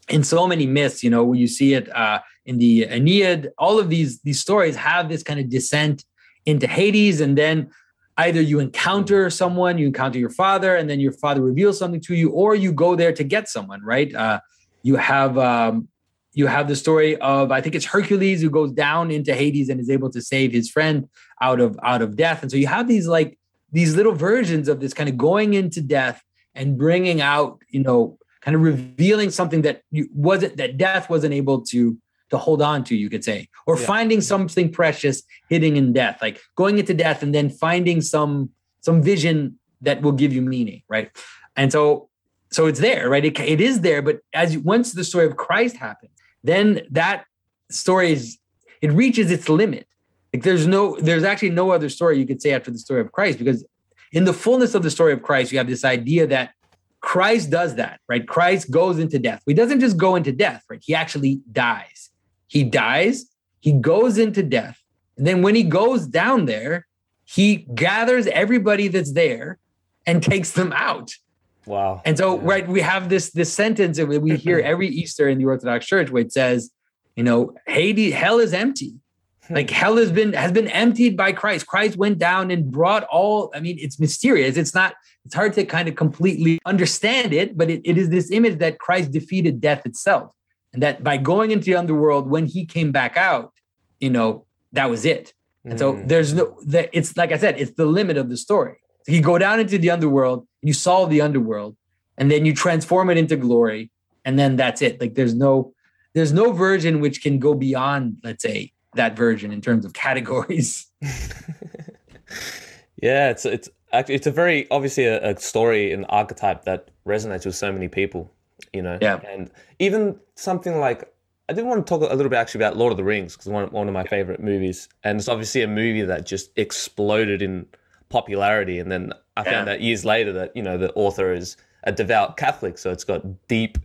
in so many myths. You know, you see it uh, in the Aeneid. All of these these stories have this kind of descent into Hades, and then either you encounter someone, you encounter your father, and then your father reveals something to you, or you go there to get someone. Right? Uh, you have um, you have the story of I think it's Hercules who goes down into Hades and is able to save his friend out of out of death. And so you have these like these little versions of this kind of going into death and bringing out, you know, kind of revealing something that you wasn't that death wasn't able to to hold on to, you could say, or Yeah. finding something precious hidden in death, like going into death and then finding some some vision that will give you meaning, right? And so so it's there, right? It, it is there, but as you, once the story of Christ happens, then that story is it reaches its limit. Like there's no there's actually no other story you could say after the story of Christ because in the fullness of the story of Christ, you have this idea that Christ does that, right? Christ goes into death. He doesn't just go into death, right? He actually dies. He dies, he goes into death. And then when he goes down there, he gathers everybody that's there and takes them out. Wow. And so, Yeah. right, we have this this sentence that we hear every Easter in the Orthodox Church, where it says, you know, Hades, hell is empty. Like hell has been has been emptied by Christ. Christ went down and brought all. I mean, it's mysterious. It's not. It's hard to kind of completely understand it, but it, it is this image that Christ defeated death itself, and that by going into the underworld, when he came back out, you know, that was it. And so Mm. there's no that it's like I said, it's the limit of the story. So you go down into the underworld, you solve the underworld, and then you transform it into glory, and then that's it. Like there's no there's no version which can go beyond, let's say, that version in terms of categories. Yeah, it's it's actually it's a very obviously a, a story an archetype that resonates with so many people, you know. Yeah. And even something like I did want to talk a little bit actually about Lord of the Rings because one one of my favorite movies, and it's obviously a movie that just exploded in popularity. And then I Yeah. found out years later that you know the author is a devout Catholic, so it's got deep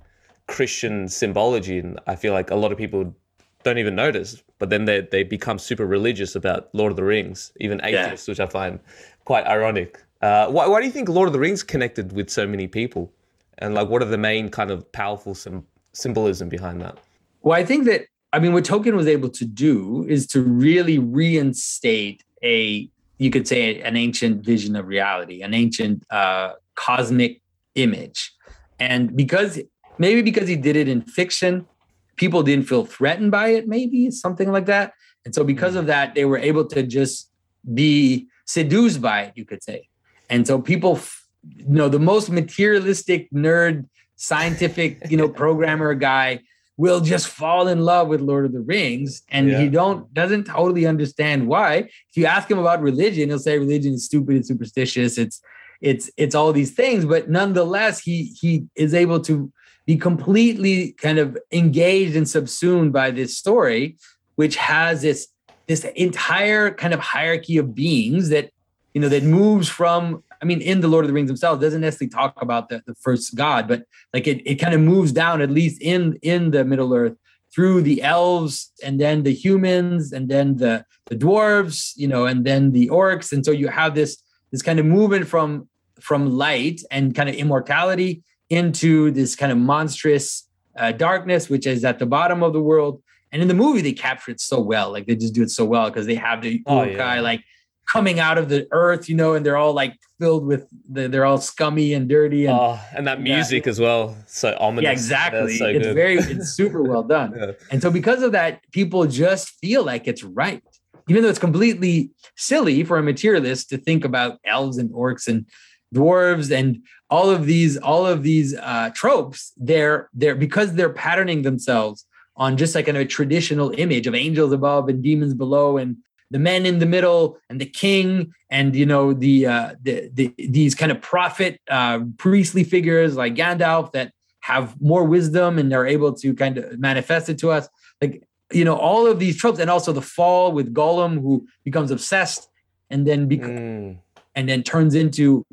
Christian symbology, and I feel like a lot of people don't even notice, but then they they become super religious about Lord of the Rings, even atheists, which I find quite ironic. Uh, why, why do you think Lord of the Rings connected with so many people, and like what are the main kind of powerful sym- symbolism behind that? Well, I think that I mean what Tolkien was able to do is to really reinstate a you could say an ancient vision of reality, an ancient uh, cosmic image, and because maybe because he did it in fiction, people didn't feel threatened by it. Maybe something like that, and so because of that, they were able to just be seduced by it. You could say, and so people, you know, the most materialistic nerd, scientific, you know, programmer guy will just fall in love with Lord of the Rings and Yeah. he don't doesn't totally understand why. If you ask him about religion, he'll say religion is stupid, it's superstitious, it's it's it's all these things, but nonetheless he he is able to be completely kind of engaged and subsumed by this story which has this this entire kind of hierarchy of beings that you know that moves from I mean, in the Lord of the Rings themselves, doesn't necessarily talk about the, the first god, but like it, it kind of moves down, at least in in the Middle Earth, through the elves and then the humans and then the the dwarves, you know, and then the orcs. And so you have this this kind of movement from from light and kind of immortality into this kind of monstrous uh, darkness, which is at the bottom of the world. And in the movie, they capture it so well. Like they just do it so well because they have the Oh, Uruk-hai yeah. like coming out of the earth, you know, and they're all like filled with the, they're all scummy and dirty and oh, and that Yeah. music as well, so ominous. yeah, exactly. so it's good. very, it's super well done. Yeah. And so because of that, people just feel like it's right. Even though it's completely silly for a materialist to think about elves and orcs and dwarves and all of these, all of these uh, tropes, they're they're because they're patterning themselves on just like kind of a traditional image of angels above and demons below and the men in the middle and the king and you know the uh the, the these kind of prophet uh priestly figures like Gandalf that have more wisdom and they're able to kind of manifest it to us like you know all of these tropes and also the fall with Gollum who becomes obsessed and then bec- Mm. and then turns into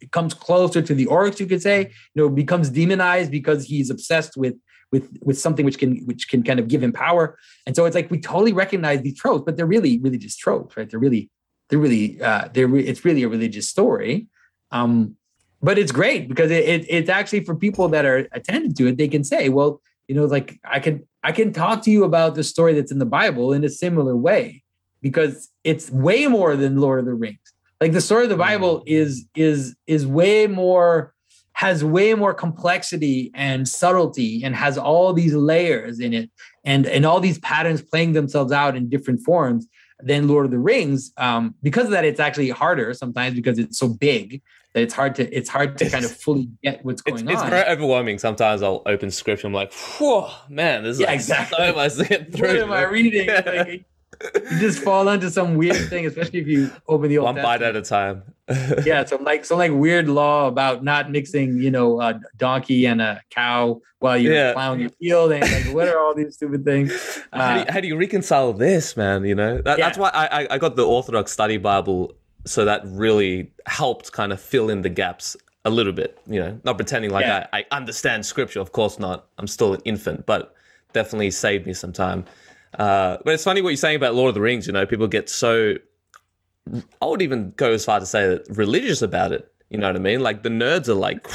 it comes closer to the orcs you could say. You know becomes demonized because he's obsessed with with with something which can which can kind of give him power. And so it's like we totally recognize these tropes but they're really really just tropes right? They're really they're really uh they're re- it's really a religious story. Um but it's great because it, it it's actually for people that are attentive to it they can say well you know like i can i can talk to you about the story that's in the bible in a similar way because it's way more than lord of the rings like the story of the bible is is is way more has way more complexity and subtlety and has all these layers in it and and all these patterns playing themselves out in different forms than lord of the rings um because of that it's actually harder sometimes because it's so big that it's hard to it's hard to kind of fully get what's going it's on. It's very overwhelming. Sometimes I'll open scripture. I'm like, whew, man, there's Yeah, like exactly. so much to get through. what am I reading? Like, you just fall into some weird thing, especially if you open the old One bite at a time. yeah, some like some like weird law about not mixing, you know, a donkey and a cow while you're Yeah. plowing your field, and like, what are all these stupid things? how, do Uh, you, how do you reconcile this, man? You know, that, that's why I, I, I got the Orthodox Study Bible, so that really helped kind of fill in the gaps a little bit. You know, not pretending like Yeah. I, I understand Scripture. Of course not. I'm still an infant, but definitely saved me some time. Uh, but it's funny what you're saying about Lord of the Rings. You know, people get so. I would even go as far to say that religious about it. You know what I mean? Like the nerds are like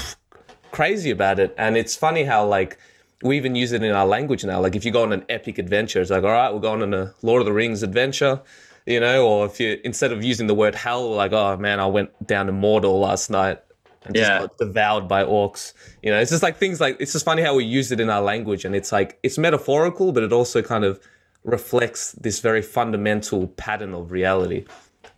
crazy about it, and it's funny how like we even use it in our language now. Like if you go on an epic adventure, it's like, all right, we're going on a Lord of the Rings adventure, you know. Or if you instead of using the word hell, we're like, oh man, I went down to Mordor last night and just Yeah. got devoured by orcs. You know, it's just like things like it's just funny how we use it in our language, and it's like it's metaphorical, but it also kind of reflects this very fundamental pattern of reality.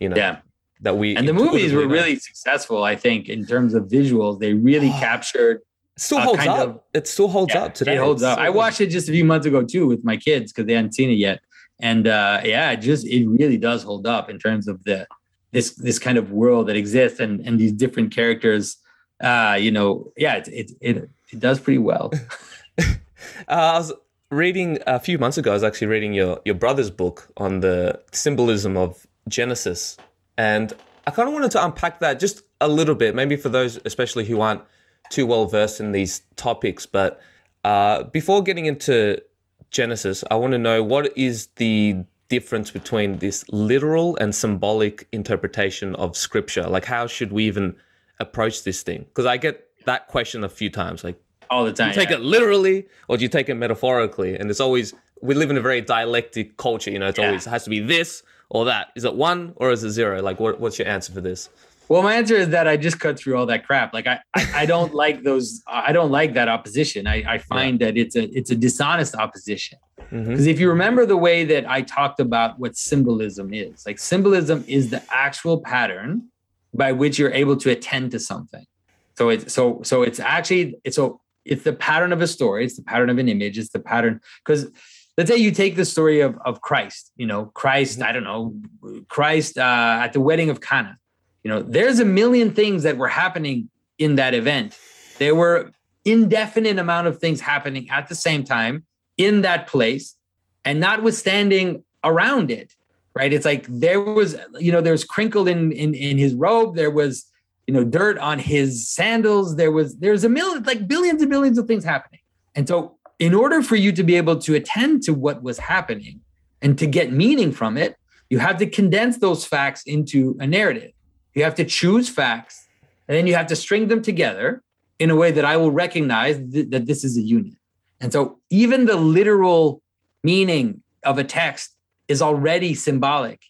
You know, yeah, that we and the movies were know. really successful. I think in terms of visuals, they really captured. It still holds up. of- it still holds Yeah, up today. It holds It's up. so I watched it just a few months ago too with my kids because they hadn't seen it yet, and uh, yeah, it just it really does hold up in terms of the this this kind of world that exists and and these different characters. Uh, you know, yeah, it it it, it does pretty well. Uh, I was reading a few months ago. I was actually reading your your brother's book on the symbolism of Genesis, and I kind of wanted to unpack that just a little bit, maybe for those especially who aren't too well versed in these topics. But uh, before getting into Genesis, I want to know what is the difference between this literal and symbolic interpretation of Scripture. Like, how should we even approach this thing? Because I get that question a few times. Like, All the time. you take yeah. it literally or do you take it metaphorically? And it's always we live in a very dialectic culture. You know, it's Yeah. always it has to be this or that. Is it one or is it zero? Like, what, what's your answer for this? Well, my answer is that I just cut through all that crap. Like I, I, I don't like those. I don't like that opposition. I, I find that it's a, it's a dishonest opposition. Mm-hmm. Because if you remember the way that I talked about what symbolism is, like symbolism is the actual pattern by which you're able to attend to something. So it's so so it's actually it's so it's the pattern of a story. It's the pattern of an image. It's the pattern because let's say you take the story of of Christ. You know, Christ. I don't know, Christ uh, at the wedding of Cana. You know, there's a million things that were happening in that event. There were indefinite amount of things happening at the same time in that place and notwithstanding around it right it's like there was you know there was crinkle in in, in his robe there was you know dirt on his sandals there was there's a million like billions and billions of things happening and so in order for you to be able to attend to what was happening and to get meaning from it you have to condense those facts into a narrative you have to choose facts and then you have to string them together in a way that i will recognize th- that this is a unit and so even the literal meaning of a text is already symbolic.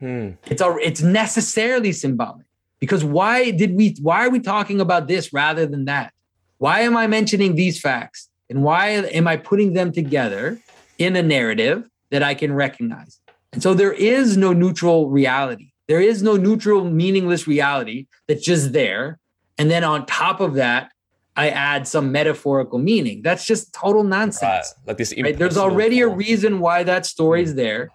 Hmm. It's al- it's necessarily symbolic. Because why did we why are we talking about this rather than that? Why am I mentioning these facts? And why am I putting them together in a narrative that I can recognize? And so there is no neutral reality. There is no neutral, meaningless reality that's just there. And then on top of that, I add some metaphorical meaning. That's just total nonsense. Right. Like this. Right? There's already a reason why that story is mm. there.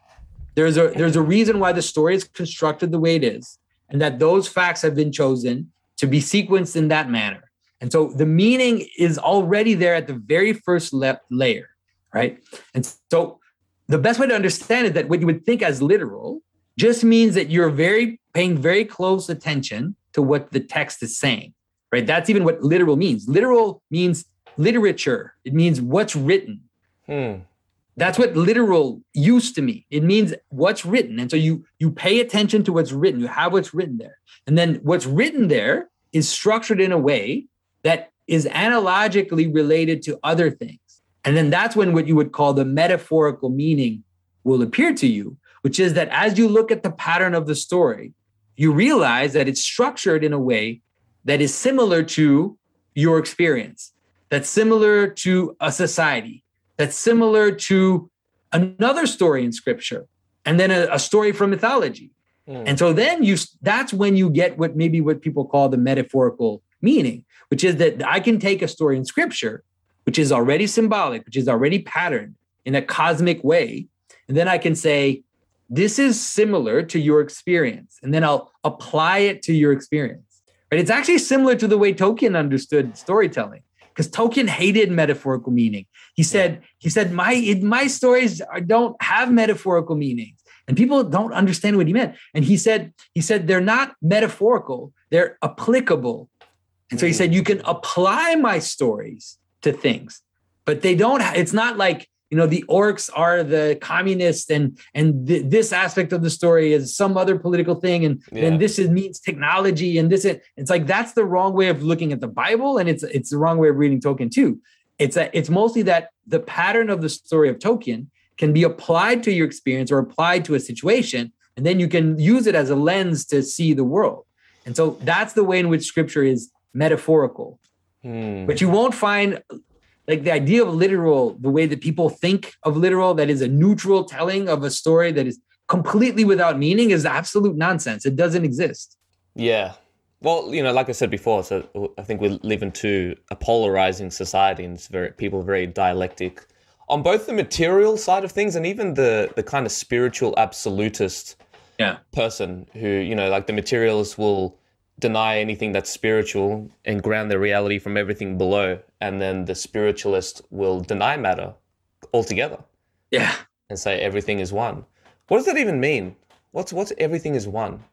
There's a there's a reason why the story is constructed the way it is, and that those facts have been chosen to be sequenced in that manner. And so the meaning is already there at the very first le- layer, right? And so the best way to understand it that what you would think as literal just means that you're very paying very close attention to what the text is saying, right? That's even what literal means. Literal means literature. It means what's written. Hmm. That's what literal used to mean. It means what's written. And so you you pay attention to what's written. You have what's written there. And then what's written there is structured in a way that is analogically related to other things. And then that's when what you would call the metaphorical meaning will appear to you, which is that as you look at the pattern of the story, you realize that it's structured in a way that is similar to your experience, that's similar to a society, that's similar to another story in scripture, and then a, a story from mythology. Hmm. And so then you that's when you get what maybe what people call the metaphorical meaning, which is that I can take a story in scripture, which is already symbolic, which is already patterned in a cosmic way, and then I can say, this is similar to your experience, and then I'll apply it to your experience. Right? It's actually similar to the way Tolkien understood storytelling, because Tolkien hated metaphorical meaning. He said, he said, my my stories don't have metaphorical meanings. And people don't understand what he meant. And he said he said they're not metaphorical they're applicable. And so he mm. said you can apply my stories to things but they don't it's not like you know the orcs are the communists and and th- this aspect of the story is some other political thing and then Yeah. this is, means technology and this is, it's like that's the wrong way of looking at the bible and it's it's the wrong way of reading tolkien too it's a, it's mostly that the pattern of the story of tolkien can be applied to your experience or applied to a situation and then you can use it as a lens to see the world and so that's the way in which scripture is metaphorical Hmm. but you won't find like the idea of literal the way that people think of literal that is a neutral telling of a story that is completely without meaning is absolute nonsense it doesn't exist Yeah. Well, you know, like I said before, so I think we live into a polarizing society, and it's very people are very dialectic on both the material side of things and even the the kind of spiritual absolutist yeah. person who you know like the materialists will deny anything that's spiritual and ground their reality from everything below and then the spiritualist will deny matter altogether. Yeah. And say everything is one. What does that even mean? What's what's everything is one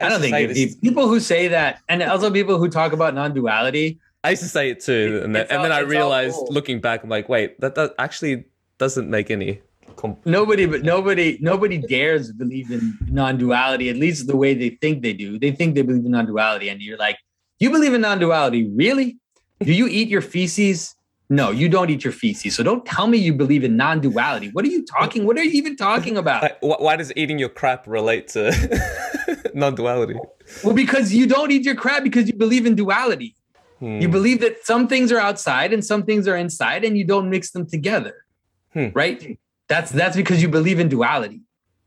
i don't think say if- this- people who say that and also people who talk about non-duality I used to say it too, and then, It's and then I realized, bull. looking back, I'm like, wait, that, that actually doesn't make any. Com- nobody but nobody nobody dares believe in non-duality at least the way they think they do they think they believe in non-duality and you're like you believe in non-duality really do you eat your feces no you don't eat your feces so don't tell me you believe in non-duality what are you talking what are you even talking about Like, why does eating your crap relate to non-duality? well because you don't eat your crap because you believe in duality Hmm. You believe that some things are outside and some things are inside, and you don't mix them together, Hmm. right? That's that's because you believe in duality.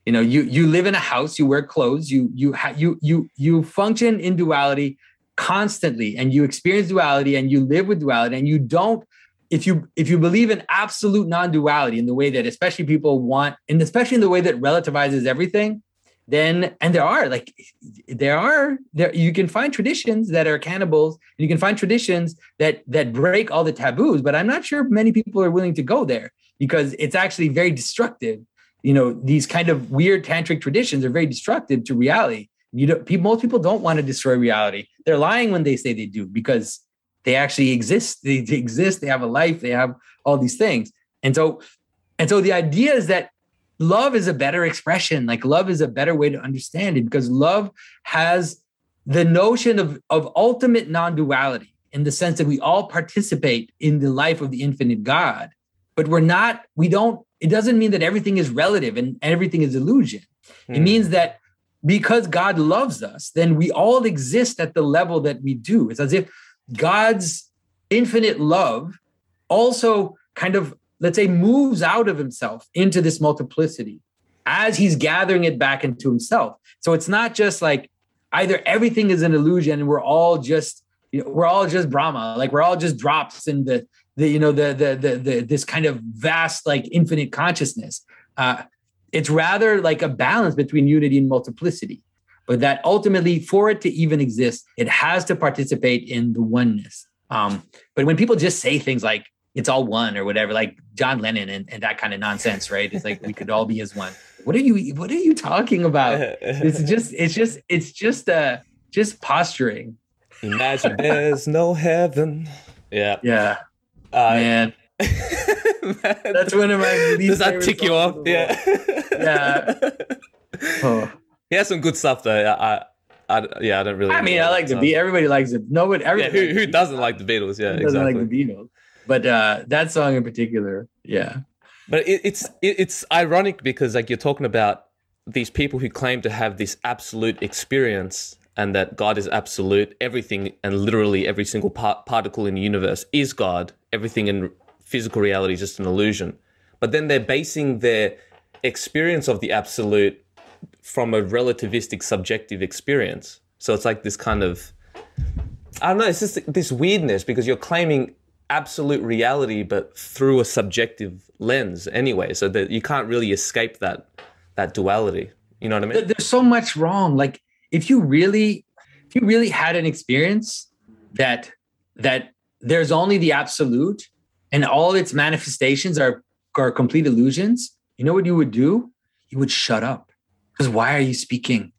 You know, you you live in a house, you wear clothes, you you ha- you you you function in duality constantly, and you experience duality, and you live with duality, and you don't. If you if you believe in absolute non-duality in the way that especially people want, and especially in the way that relativizes everything, then and there are like there are there you can find traditions that are cannibals. And you can find traditions that that break all the taboos but i'm not sure many people are willing to go there because it's actually very destructive. You know these kind of weird tantric traditions are very destructive to reality. You don't people, most people don't want to destroy reality. They're lying when they say they do because they actually exist they, they exist they have a life they have all these things. And so and so the idea is that love is a better expression like love is a better way to understand it because love has the notion of of ultimate non-duality in the sense that we all participate in the life of the infinite god but we're not we don't it doesn't mean that everything is relative and everything is illusion. It Hmm. means that because god loves us then we all exist at the level that we do. It's as if god's infinite love also kind of let's say moves out of himself into this multiplicity as he's gathering it back into himself. So it's not just like either everything is an illusion and we're all just you know, we're all just brahma like we're all just drops in the the you know the the the, the this kind of vast like infinite consciousness. Uh it's rather like a balance between unity and multiplicity but that ultimately for it to even exist it has to participate in the oneness um but when people just say things like it's all one or whatever, like John Lennon and, and that kind of nonsense, right? It's like we could all be as one. What are you what are you talking about? It's just it's just it's just uh just posturing. Imagine there's no heaven. Yeah. Yeah. Uh, Man. That's one of my least Does that tick you off? Yeah. Yeah. Oh. He has some good stuff though. I, I, I yeah, I don't really. I mean, I like the Beatles. Everybody likes it. Nobody Yeah, everybody who who doesn't like the Beatles? Yeah, Who doesn't exactly. like the Beatles? But uh that song in particular, yeah. But it, it's it, it's ironic because like you're talking about these people who claim to have this absolute experience and that God is absolute, everything and literally every single par- particle in the universe is God. Everything in physical reality is just an illusion. But then they're basing their experience of the absolute from a relativistic subjective experience. So it's like this kind of I don't know, it's just this weirdness because you're claiming absolute reality but through a subjective lens anyway, so that you can't really escape that that duality. You know what I mean? There's so much wrong. Like if you really if you really had an experience that that there's only the absolute and all its manifestations are are complete illusions, you know what you would do? You would shut up. Because why are you speaking?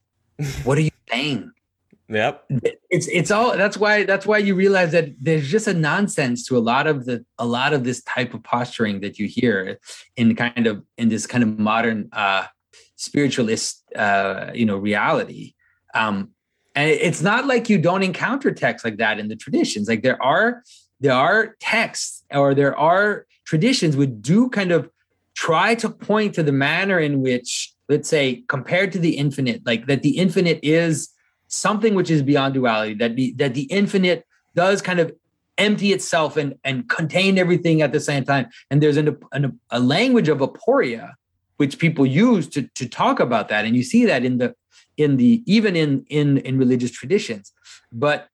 What are you saying? Yep. It's it's all that's why that's why you realize that there's just a nonsense to a lot of the a lot of this type of posturing that you hear in kind of in this kind of modern uh spiritualist uh you know reality. Um and it's not like you don't encounter texts like that in the traditions. Like there are there are texts or there are traditions which do kind of try to point to the manner in which let's say compared to the infinite like that the infinite is something which is beyond duality that the that the infinite does kind of empty itself and and contain everything at the same time. And there's an, an, a language of aporia which people use to to talk about that. And you see that in the in the even in in in religious traditions. But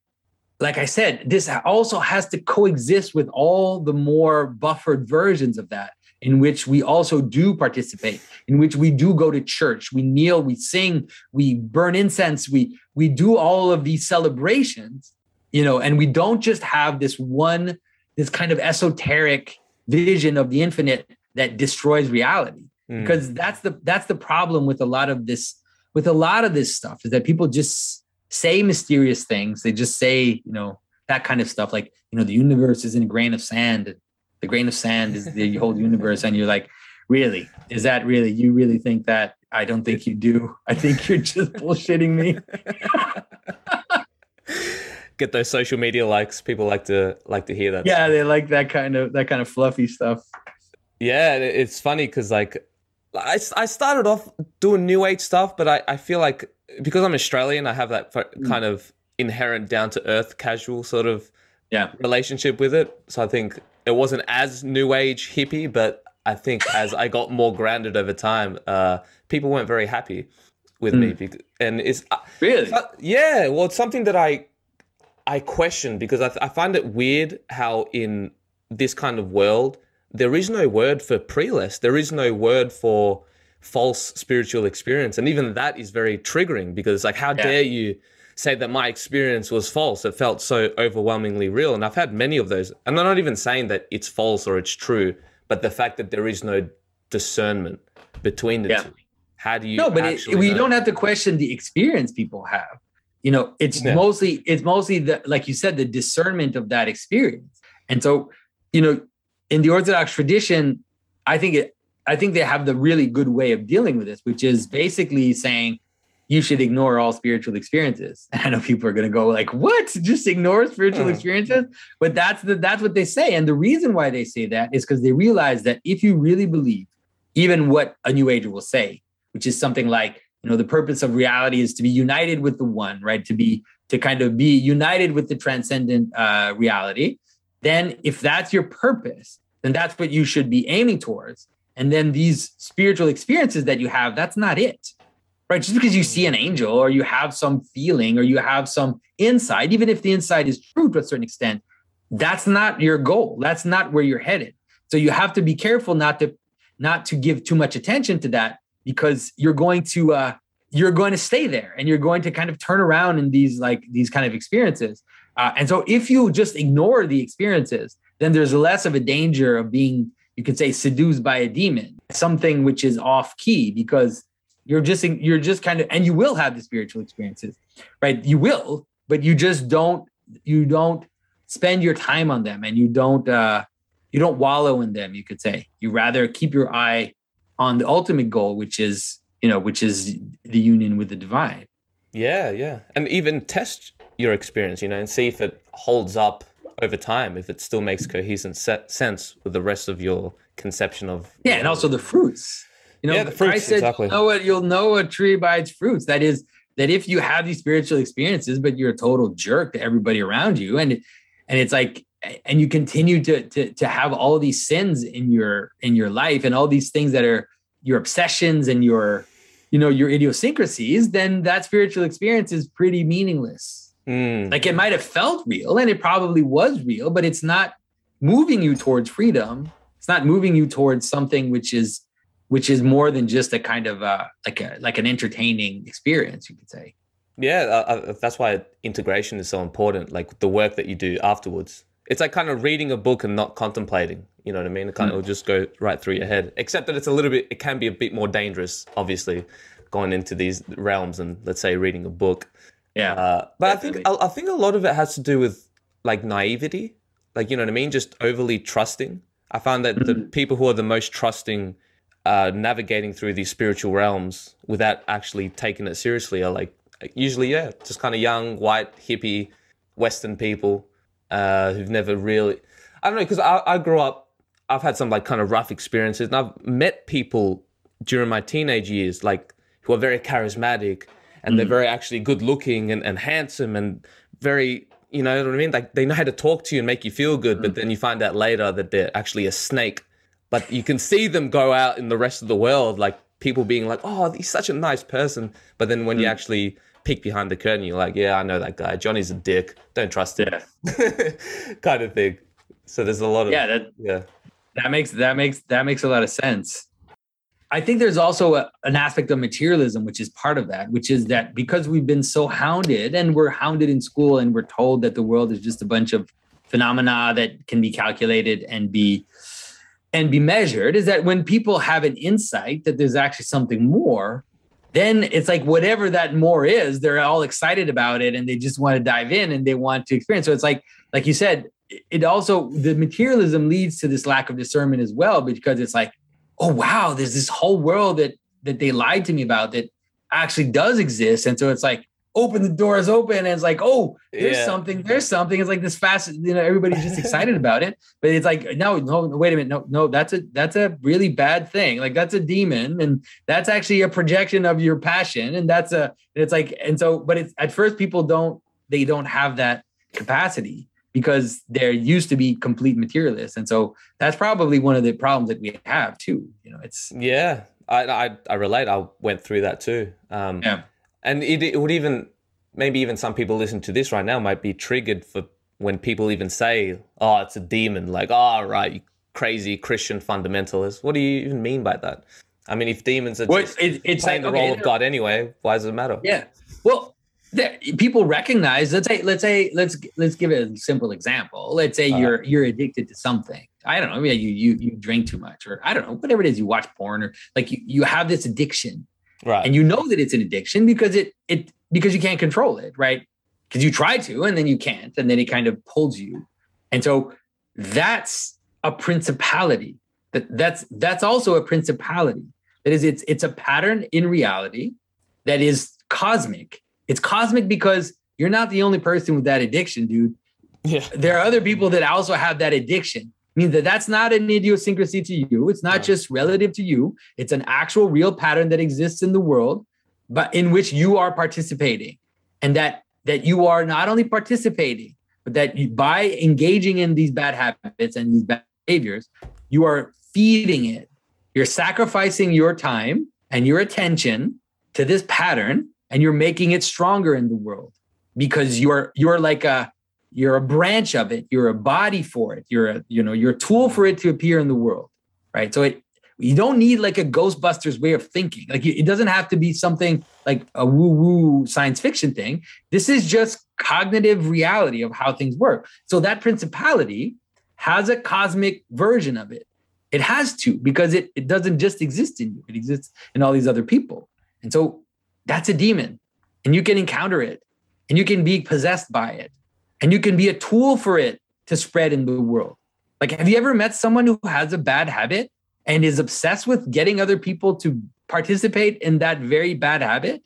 like i said this also has to coexist with all the more buffered versions of that in which we also do participate in which we do go to church we kneel we sing we burn incense we we do all of these celebrations you know and we don't just have this one this kind of esoteric vision of the infinite that destroys reality. Mm. because that's the that's the problem with a lot of this with a lot of this stuff is that people just say mysterious things. They just say you know that kind of stuff like you know the universe is in a grain of sand the grain of sand is the whole universe and you're like really? Is that really you really think that? I don't think you do. I think you're just bullshitting me. Get those social media likes. People like to like to hear that yeah they like that kind of that kind of fluffy stuff. Yeah it's funny because like I, I started off doing new age stuff but I, I feel like because i'm australian i have that Mm. kind of inherent down to earth casual sort of yeah. relationship with it. So i think it wasn't as new age hippie, but I think as I got more grounded over time, uh, people weren't very happy with Hmm. me. bec- And it's uh, really uh, yeah, well, it's something that I I question because I, I find it weird how in this kind of world there is no word for prelest. There is no word for false spiritual experience, and even that is very triggering because like, how Yeah. dare you? Say that my experience was false. It felt so overwhelmingly real. And I've had many of those. And I'm not even saying that it's false or it's true, but the fact that there is no discernment between the Yeah. two. How do you no but it, we know? don't have to question the experience people have you know it's Yeah. mostly it's mostly the like you said the discernment of that experience and so you know in the orthodox tradition i think it i think they have the really good way of dealing with this which is basically saying you should ignore all spiritual experiences. And i know people are going to go like what? Just ignore spiritual Hmm. experiences? But that's the that's what they say. And the reason why they say that is because they realize that if you really believe even what a new ager will say which is something like you know the purpose of reality is to be united with the one right? To be to kind of be united with the transcendent uh, reality then if that's your purpose then that's what you should be aiming towards. And then these spiritual experiences that you have that's not it right? Just because you see an angel or you have some feeling or you have some insight even if the insight is true to a certain extent that's not your goal. That's not where you're headed. So you have to be careful not to not to give too much attention to that because you're going to uh you're going to stay there and you're going to kind of turn around in these like these kind of experiences. Uh, and so if you just ignore the experiences then there's less of a danger of being you could say seduced by a demon something which is off key because you're just you're just kind of and you will have the spiritual experiences right you will but you just don't you don't spend your time on them and you don't uh you don't wallow in them you could say you rather keep your eye on the ultimate goal which is you know which is the union with the divine Yeah, yeah. And even test your experience, you know, and see if it holds up over time, if it still makes cohesive se- sense with the rest of your conception of. yeah and also the fruits you know Yeah, the fruits, Christ said, exactly. you'll know what you'll know a tree by its fruits that is that if you have these spiritual experiences but you're a total jerk to everybody around you and and it's like and you continue to to to have all these sins in your in your life and all these things that are your obsessions and your you know your idiosyncrasies then that spiritual experience is pretty meaningless Mm. like it might have felt real and it probably was real but it's not moving you towards freedom it's not moving you towards something which is which is more than just a kind of uh like a like an entertaining experience you could say Yeah, uh, uh, that's why integration is so important. Like the work that you do afterwards. It's like kind of reading a book and not contemplating. You know what I mean? It kind of will just go right through your head. Except that it's a little bit. It can be a bit more dangerous, obviously, going into these realms and let's say reading a book. yeah Uh, but I think I, I think a lot of it has to do with like naivety, like you know what I mean, just overly trusting. I found that the people who are the most trusting, uh, navigating through these spiritual realms without actually taking it seriously are like usually yeah, just kind of young, white, hippie, Western people uh, who've never really. I don't know because I, I grew up. I've had some like kind of rough experiences, and I've met people during my teenage years, like who are very charismatic and they're very actually good looking and, and handsome and very you know what I mean? Like they know how to talk to you and make you feel good, but then you find out later that they're actually a snake. But you can see them go out in the rest of the world, like people being like, "Oh, he's such a nice person," but then when you mm. actually peek behind the curtain, you're like, "Yeah, I know that guy. Johnny's a dick. Don't trust him." kind of thing. So there's a lot of yeah that yeah. that makes that makes that makes a lot of sense i think there's also a, an aspect of materialism which is part of that which is that because we've been so hounded and we're hounded in school and we're told that the world is just a bunch of phenomena that can be calculated and be and be measured is that when people have an insight that there's actually something more then it's like whatever that more is they're all excited about it and they just want to dive in and they want to experience. So it's like like you said it also the materialism leads to this lack of discernment as well because it's like oh wow there's this whole world that that they lied to me about that actually does exist. And so it's like open the doors open and it's like oh there's Yeah. something there's something it's like this fast you know everybody's just excited about it but it's like no no wait a minute no no that's a that's a really bad thing like that's a demon and that's actually a projection of your passion and that's a it's like and so but it's at first people don't they don't have that capacity because they're used to be complete materialists and so that's probably one of the problems that we have too you know it's Yeah, I, I I relate. I went through that too. Um, Yeah. And it, it would even maybe even some people listen to this right now might be triggered for when people even say, "Oh, it's a demon." Like, "Oh, right, you crazy Christian fundamentalist." What do you even mean by that? I mean, if demons are Well, just it- it's playing like, the okay, role of God anyway, why does it matter? Yeah. Well, there, people recognize. Let's say, let's say, let's let's give it a simple example. Let's say Uh-huh. you're you're addicted to something. I don't know. Maybe you you you drink too much, or I don't know. Whatever it is, you watch porn, or like you you have this addiction, Right. and you know that it's an addiction because it it because you can't control it, right? Because you try to, and then you can't, and then it kind of pulls you, and so that's a principality. That that's that's also a principality. That is, it's it's a pattern in reality that is cosmic. It's cosmic because you're not the only person with that addiction, dude. yeah. There are other people that also have that addiction. I mean that that's not an idiosyncrasy to you. It's not No. just relative to you. It's an actual real pattern that exists in the world, but in which you are participating, and that that you are not only participating, but that you, by engaging in these bad habits and these bad behaviors, you are feeding it. You're sacrificing your time and your attention to this pattern, and you're making it stronger in the world because you're you're like a you're a branch of it. You're a body for it. You're a you know you're a tool for it to appear in the world right? So it you don't need like a ghostbusters way of thinking. Like it doesn't have to be something like a woo woo science fiction thing. This is just cognitive reality of how things work. So that principality has a cosmic version of it. It has to because it, it doesn't just exist in you. It exists in all these other people. And so that's a demon and you can encounter it and you can be possessed by it and you can be a tool for it to spread in the world. Like, have you ever met someone who has a bad habit and is obsessed with getting other people to participate in that very bad habit?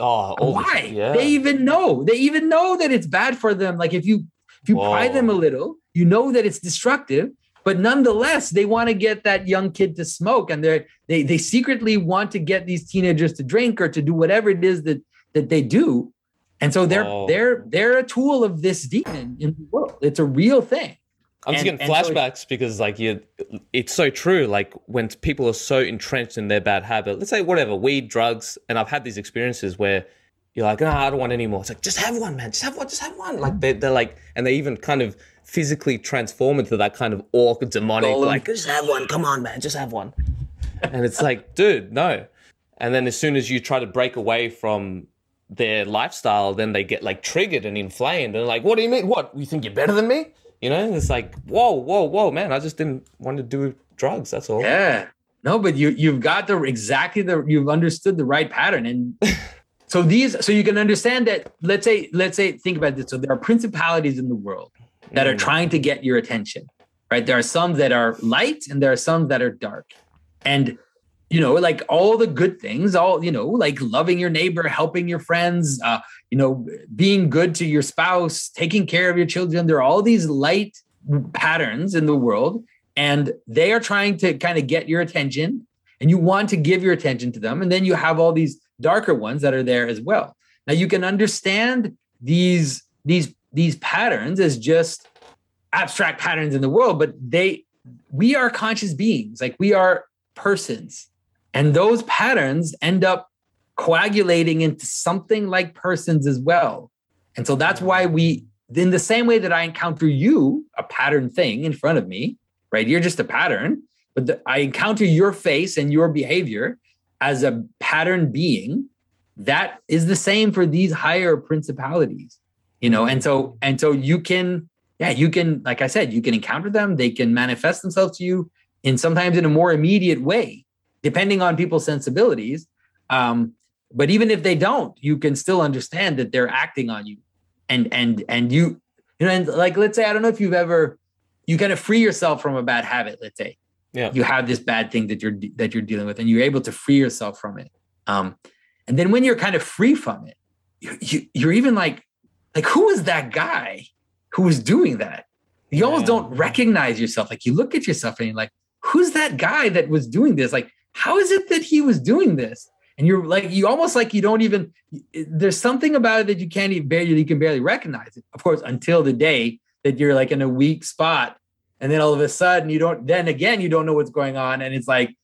Oh, all Why? Yeah. They even know. They even know that it's bad for them. Like if you if you pry them a little, you know that it's destructive, but nonetheless, they want to get that young kid to smoke and they they they secretly want to get these teenagers to drink or to do whatever it is that that they do. And so they're Whoa. they're they're a tool of this demon in the world. It's a real thing. I'm just And- getting and so- flashbacks because like you, it's so true. Like when people are so entrenched in their bad habit, let's say whatever weed, drugs, and I've had these experiences where you're like, ah, I don't want any more. It's like just have one, man. Just have one. Just have one. Like they, they're like, and they even kind of physically transform into that kind of orc demonic. Golem. Like just have one. Come on, man. Just have one. and it's like, dude, no. And then as soon as you try to break away from their lifestyle, then they get like triggered and inflamed and like, what do you mean? What? You think you're better than me? You know, it's like, whoa, whoa, whoa, man. I just didn't want to do drugs. That's all. Yeah. No, but you you've got the exactly the you've understood the right pattern. And so these so you can understand that let's say let's say think about this. So there are principalities in the world that are Mm. trying to get your attention. Right? There are some that are light and there are some that are dark. And you know, like all the good things, all you know, like loving your neighbor, helping your friends, uh, you know, being good to your spouse, taking care of your children. There are all these light patterns in the world and they are trying to kind of get your attention and you want to give your attention to them and then you have all these darker ones that are there as well. Now you can understand these these these patterns as just abstract patterns in the world but they we are conscious beings. Like we are persons and those patterns end up coagulating into something like persons as well and so that's why we in the same way that i encounter you a pattern thing in front of me right? You're just a pattern, but the, I encounter your face and your behavior as a pattern being. That is the same for these higher principalities, you know. And so, and so you can, yeah, you can, like I said, you can encounter them. They can manifest themselves to you in sometimes in a more immediate way, depending on people's sensibilities. Um, but even if they don't, you can still understand that they're acting on you, and and and you, you know, and like let's say I don't know if you've ever you kind of free yourself from a bad habit let's say. Yeah. you have this bad thing that you're that you're dealing with and you're able to free yourself from it. Um and then when you're kind of free from it you, you you're even like like who is that guy who was doing that? You almost don't recognize yourself. Like you look at yourself and you're like who's that guy that was doing this? Like how is it that he was doing this and you're like you almost like you don't even there's something about it that you can't even barely you can barely recognize it of course until the day that you're like in a weak spot and then all of a sudden you don't then again you don't know what's going on and it's like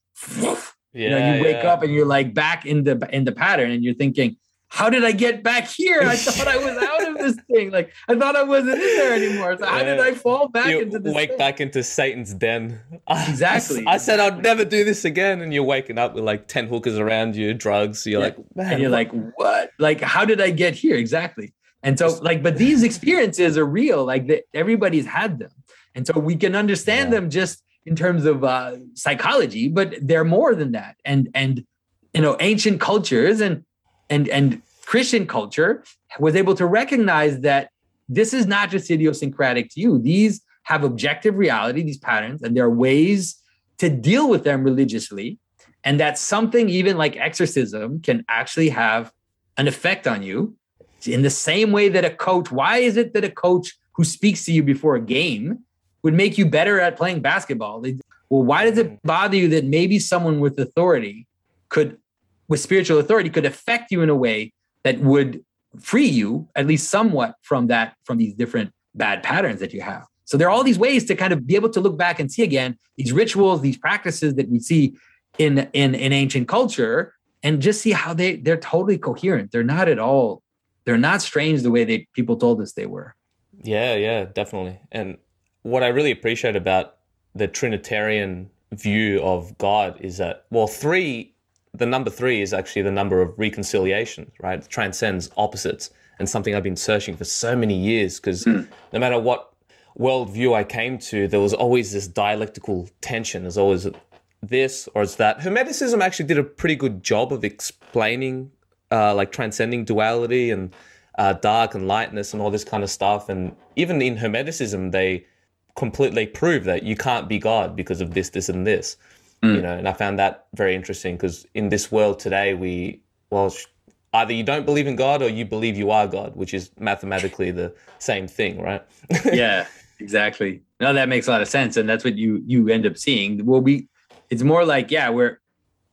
Yeah. you know you wake yeah. up and you're like back in the in the pattern and you're thinking how did i get back here i thought i was out of this thing like i thought i wasn't in there anymore so how did i fall back you into this wake thing? back into Satan's den. Exactly. I, said I'd never do this again, and you're waking up with like ten hookers around you, drugs. You're Yeah. like, man, and you're what- like what like how did i get here exactly and so like but these experiences are real like that everybody's had them and so we can understand Yeah. them just in terms of uh psychology but they're more than that and and you know ancient cultures and and and christian culture was able to recognize that this is not just idiosyncratic to you. These have objective reality these patterns and there are ways to deal with them religiously and that something even like exorcism can actually have an effect on you in the same way that a coach why is it that a coach who speaks to you before a game would make you better at playing basketball? Well why does it bother you that maybe someone with authority could with spiritual authority could affect you in a way that would free you at least somewhat from that from these different bad patterns that you have. So there are all these ways to kind of be able to look back and see again these rituals these practices that we see in in in ancient culture and just see how they they're totally coherent. They're not at all they're not strange the way they people told us they were. Yeah, yeah, definitely. And what I really appreciate about the Trinitarian view of God is that, well, three, the number three is actually the number of reconciliation, right? It transcends opposites and something I've been searching for so many years because no matter what worldview I came to, there was always this dialectical tension. There's always this or it's that. Hermeticism actually did a pretty good job of explaining uh, like transcending duality and uh, dark and lightness and all this kind of stuff. And even in Hermeticism, they completely prove that you can't be God because of this, this, and this. Mm. You know, and I found that very interesting because in this world today, we well, either you don't believe in God or you believe you are God, which is mathematically the same thing, right? yeah exactly. No that makes a lot of sense and that's what you you end up seeing. Well we it's more like yeah we're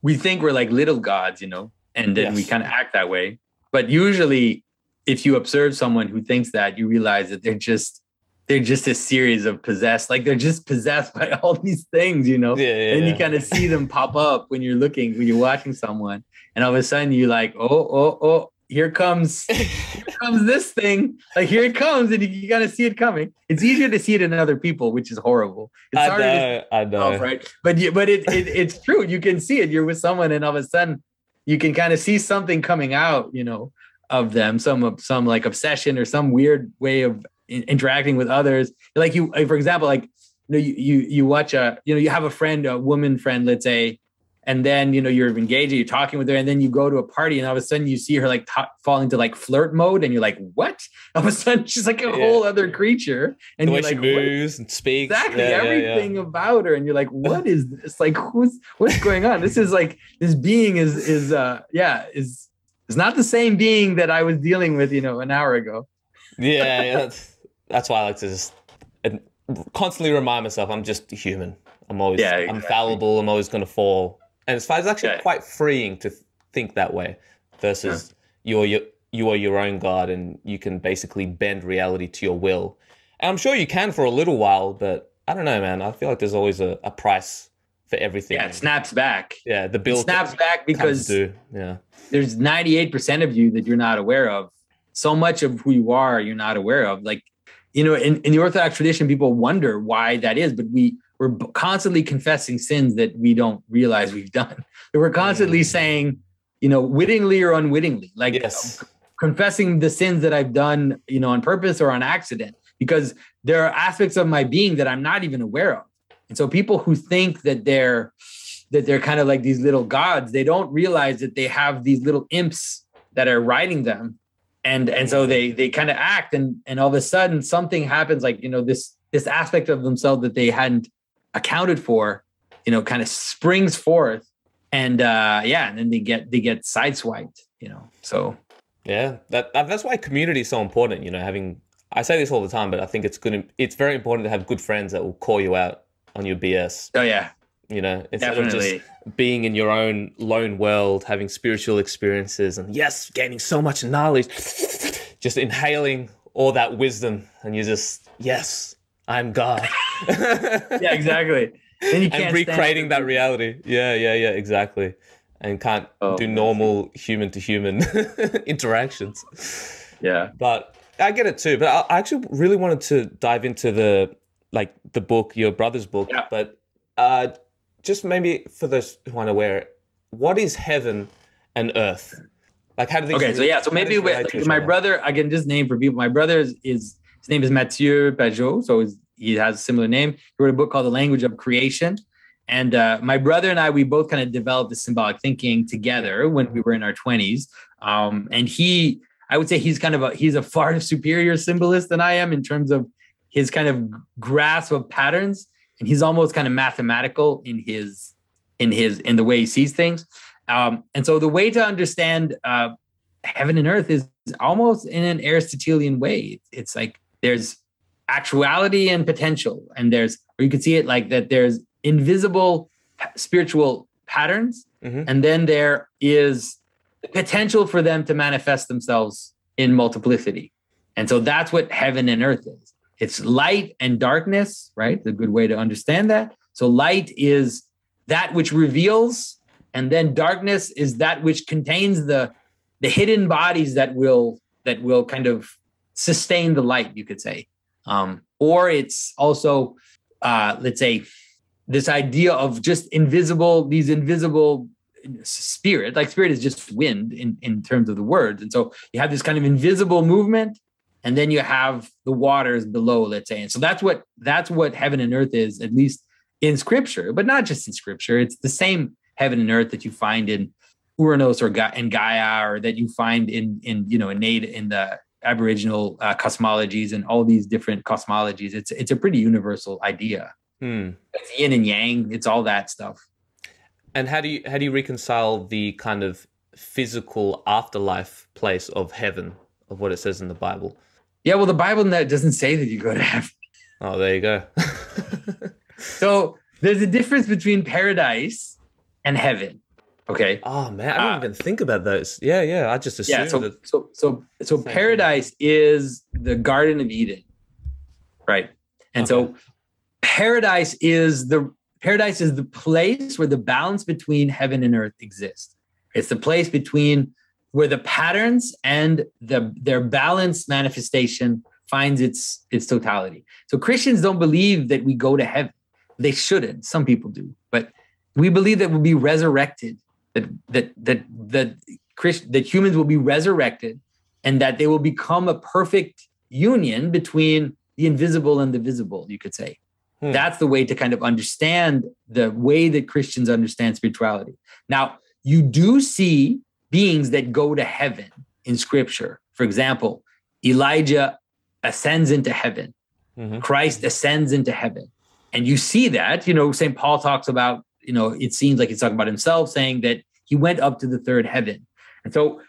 we think we're like little gods you know and then we kind of act that way. But usually if you observe someone who thinks that you realize that they're just they're just a series of possessed, like they're just possessed by all these things, you know. Yeah, yeah, and yeah. you kind of see them pop up when you're looking, when you're watching someone, and all of a sudden you're like, oh, oh, oh, here comes, here comes this thing. Like here it comes, and you, you gotta see it coming. It's easier to see it in other people, which is horrible. It's I harder to know, I know. right? But you, but it, it it's true. You can see it. You're with someone, and all of a sudden, you can kind of see something coming out, you know, of them, some some like obsession or some weird way of interacting with others. Like you for example, like you know, you you you watch a, you know, you have a friend, a woman friend, let's say, and then you know you're engaging, you're talking with her, and then you go to a party, and all of a sudden you see her like t- fall into like flirt mode, and you're like, what? All of a sudden she's like a Yeah. whole other creature, and the way you're she like, what? moves and speaks. exactly Yeah, yeah, yeah. everything about her and you're like what is this like who's what's going on this is like this being is is uh yeah is is not the same being that i was dealing with you know an hour ago yeah, yeah that's, that's why I like to just constantly remind myself I'm just human. I'm always Yeah, I'm fallible. I'm always going to fall, and it's, it's actually Yeah. quite freeing to think that way versus you're your you are your own god and you can basically bend reality to your will. And I'm sure you can for a little while, but I don't know, man. I feel like there's always a, a price for everything. yeah it snaps back Yeah, the it bill snaps back because. Yeah, there's 98% of you that you're not aware of so much of who you are you're not aware of like you know in, in the orthodox tradition people wonder why that is but we we're constantly confessing sins that we don't realize we've done we're constantly Mm. saying you know wittingly or unwittingly like yes, confessing the sins that I've done, you know, on purpose or on accident, because there are aspects of my being that I'm not even aware of. And so people who think that they're that they're kind of like these little gods, they don't realize that they have these little imps that are riding them. And and so they they kind of act and and all of a sudden something happens like, you know, this this aspect of themselves that they hadn't accounted for, you know, kind of springs forth and uh yeah, and then they get they get sideswiped, you know. So yeah. That, that that's why community is so important. You know, having I say this all the time, but I think it's good. It's very important to have good friends that will call you out on your BS. oh yeah, You know, instead definitely. of just being in your own lone world, having spiritual experiences, and yes, gaining so much knowledge, just inhaling all that wisdom, and you're just yes, I'm God. yeah, exactly. Then you can't and recreating that reality. Yeah, yeah, yeah, exactly. And can't Oh, do normal human to human interactions. Yeah. But I get it too. But I I actually really wanted to dive into the like the book, your brother's book. Yeah. But uh, just maybe for those who aren't aware, what is heaven and earth? Like how do these? Okay, so yeah, so maybe with, like, my brother, I can just name for people. My brother is, is his name is Matthieu Pageau, so he has a similar name. He wrote a book called The Language of Creation. And uh, my brother and I, we both kind of developed the symbolic thinking together when we were in our 20s. Um, and he, I would say he's kind of a he's a far superior symbolist than I am in terms of his kind of grasp of patterns. And he's almost kind of mathematical in his in his in the way he sees things. Um, and so the way to understand uh, heaven and earth is almost in an Aristotelian way. It's like there's actuality and potential, and there's or you could see it like that. There's invisible spiritual patterns, Mhm. and then there is the potential for them to manifest themselves in multiplicity. And so that's what heaven and earth is. It's light and darkness, right? The good way to understand that. So light is that which reveals, and then darkness is that which contains the the hidden bodies that will that will kind of sustain the light, you could say. Um, or it's also uh, let's say this idea of just invisible, these invisible spirit, like spirit is just wind in, in terms of the words. And so you have this kind of invisible movement, and then you have the waters below, let's say. And so that's what that's what heaven and earth is, at least in scripture, but not just in scripture. It's the same heaven and earth that you find in Uranus or Ga- in Gaia, or that you find in in you know in native in the Aboriginal uh, cosmologies and all these different cosmologies. It's it's a pretty universal idea. Hmm. It's yin and yang. It's all that stuff. And how do you how do you reconcile the kind of physical afterlife place of heaven of what it says in the Bible? Yeah, well, the Bible doesn't say that you go to heaven. Oh, there you go. So there's a difference between paradise and heaven. Okay. oh man, I didn't Ah. even think about those. Yeah, yeah. I just assumed Yeah. So that. so so so paradise is the Garden of Eden. right? And so paradise is the paradise is the place where the balance between heaven and earth exists. It's the place between where the patterns and the their balanced manifestation finds its its totality. So Christians don't believe that we go to heaven. They shouldn't. Some people do, but we believe that we'll be resurrected. That that that that Christ, that humans will be resurrected, and that they will become a perfect union between the invisible and the visible. You could say. Hmm. That's the way to kind of understand the way that Christians understand spirituality. Now, you do see beings that go to heaven in scripture. For example, Elijah ascends into heaven, mm-hmm. Christ ascends into heaven. And you see that, you know, St. Paul talks about, you know, it seems like he's talking about himself, saying that he went up to the third heaven. And so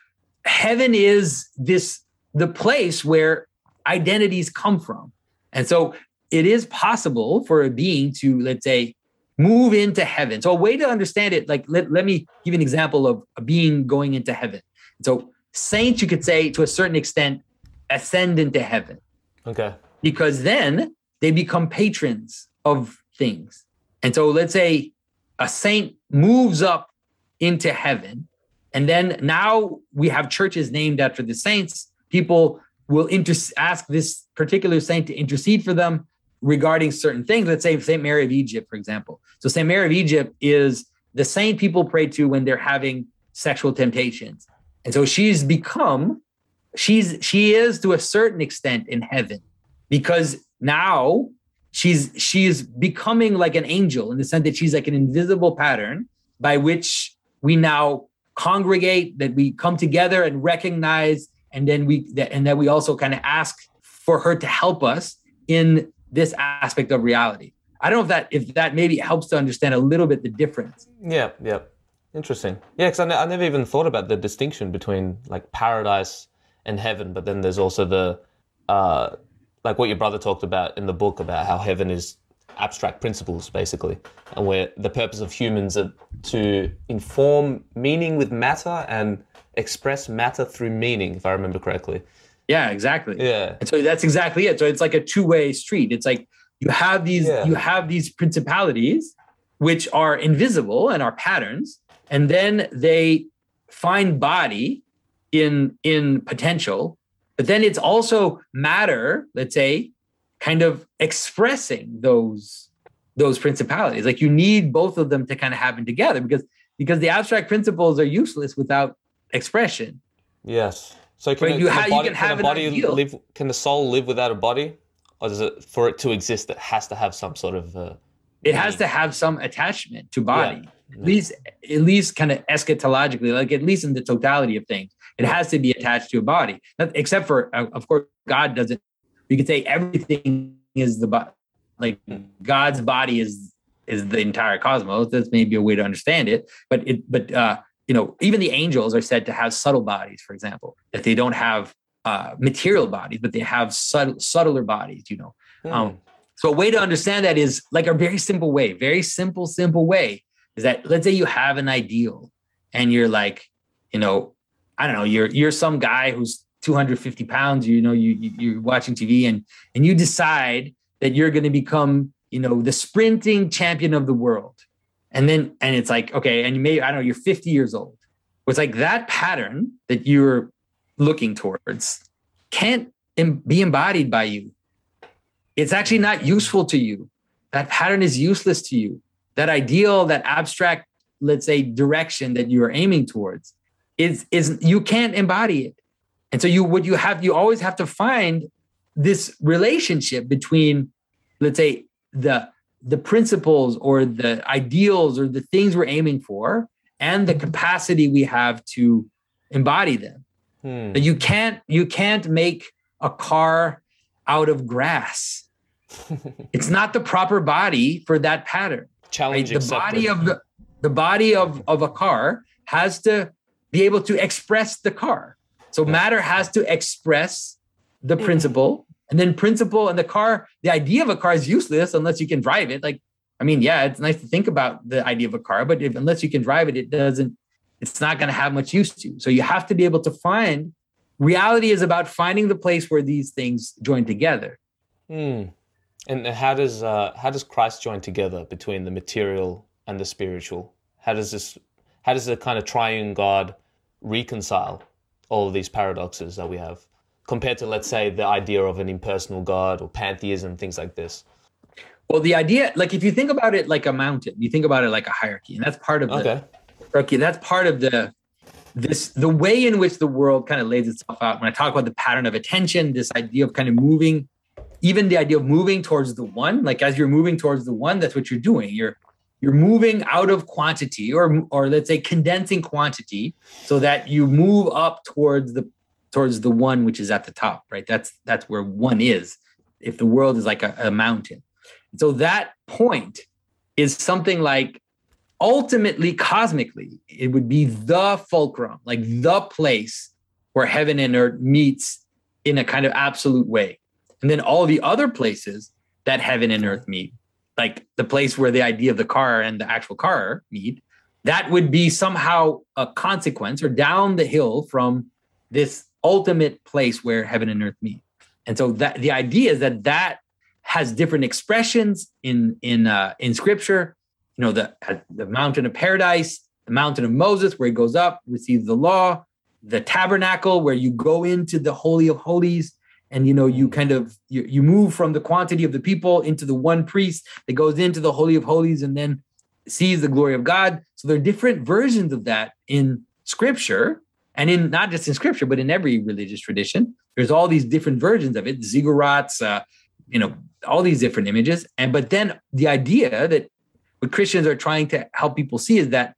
heaven is this, the place where identities come from. And so it is possible for a being to, let's say, move into heaven. So a way to understand it, like let, let me give you an example of a being going into heaven. So saints, you could say to a certain extent, ascend into heaven. Okay. Because then they become patrons of things. And so let's say a saint moves up into heaven. And then now we have churches named after the saints. People will inter- ask this particular saint to intercede for them regarding certain things. Let's say St. Mary of Egypt, for example. So St. Mary of Egypt is the saint people pray to when they're having sexual temptations. And so she's become, she's she is to a certain extent in heaven because now she's she is becoming like an angel in the sense that she's like an invisible pattern by which we now congregate, that we come together and recognize, and then we that, and that we also kind of ask for her to help us in this aspect of reality. I don't know if that if that maybe helps to understand a little bit the difference. Yeah, yeah, interesting. Yeah, because I, ne- I never even thought about the distinction between like paradise and heaven, but then there's also the uh, like what your brother talked about in the book about how heaven is abstract principles basically and where the purpose of humans are to inform meaning with matter and express matter through meaning if i remember correctly yeah, exactly. Yeah. And so that's exactly it. So it's like a two-way street. It's like you have these yeah. you have these principalities which are invisible and are patterns and then they find body in in potential but then it's also matter let's say kind of expressing those those principalities like you need both of them to kind of happen together because because the abstract principles are useless without expression yes so can, a, you, can, body, you can, can a body live? Can the soul live without a body, or does it for it to exist? It has to have some sort of. Uh, it has to have some attachment to body. Yeah. At least, at least, kind of eschatologically, like at least in the totality of things, it has to be attached to a body. Except for, uh, of course, God doesn't. You could say everything is the body. Like God's body is is the entire cosmos. That's maybe a way to understand it. But it, but uh, you know, even the angels are said to have subtle bodies, for example, that they don't have uh, material bodies, but they have subtle, subtler bodies, you know. Mm. Um, so a way to understand that is like a very simple way, very simple, simple way is that let's say you have an ideal and you're like, you know, I don't know, you're you're some guy who's 250 pounds, you know, you you're watching TV and and you decide that you're going to become, you know, the sprinting champion of the world and then, and it's like, okay, and you may, I don't know, you're 50 years old. It's like that pattern that you're looking towards can't be embodied by you. It's actually not useful to you. That pattern is useless to you. That ideal, that abstract, let's say, direction that you are aiming towards is, is you can't embody it. And so you would you have, you always have to find this relationship between, let's say, the the principles or the ideals or the things we're aiming for and the capacity we have to embody them. Hmm. You can't you can't make a car out of grass. it's not the proper body for that pattern. Challenge right? the body of the the body of, of a car has to be able to express the car. So matter has to express the hmm. principle and then principle and the car, the idea of a car is useless unless you can drive it. Like, I mean, yeah, it's nice to think about the idea of a car, but if, unless you can drive it, it doesn't, it's not going to have much use to you. So you have to be able to find reality is about finding the place where these things join together. Hmm. And how does uh, how does Christ join together between the material and the spiritual? How does this how does the kind of triune God reconcile all of these paradoxes that we have compared to let's say the idea of an impersonal God or pantheism, things like this? Well, the idea, like if you think about it like a mountain, you think about it like a hierarchy, and that's part of the Okay. hierarchy. That's part of the this the way in which the world kind of lays itself out. When I talk about the pattern of attention, this idea of kind of moving, even the idea of moving towards the one, like as you're moving towards the one, that's what you're doing. You're you're moving out of quantity, or or let's say condensing quantity, so that you move up towards the towards the one which is at the top, right? That's that's where one is. If the world is like a, a mountain, so that point is something like ultimately cosmically it would be the fulcrum like the place where heaven and earth meets in a kind of absolute way and then all the other places that heaven and earth meet like the place where the idea of the car and the actual car meet that would be somehow a consequence or down the hill from this ultimate place where heaven and earth meet. And so that the idea is that that has different expressions in in uh, in scripture. You know the the mountain of paradise the mountain of moses where he goes up receives the law the tabernacle where you go into the holy of holies and you know you kind of you, you move from the quantity of the people into the one priest that goes into the holy of holies and then sees the glory of god. So there are different versions of that in scripture and in not just in scripture but in every religious tradition there's all these different versions of it ziggurats uh, you know all these different images. And but then the idea that what christians are trying to help people see is that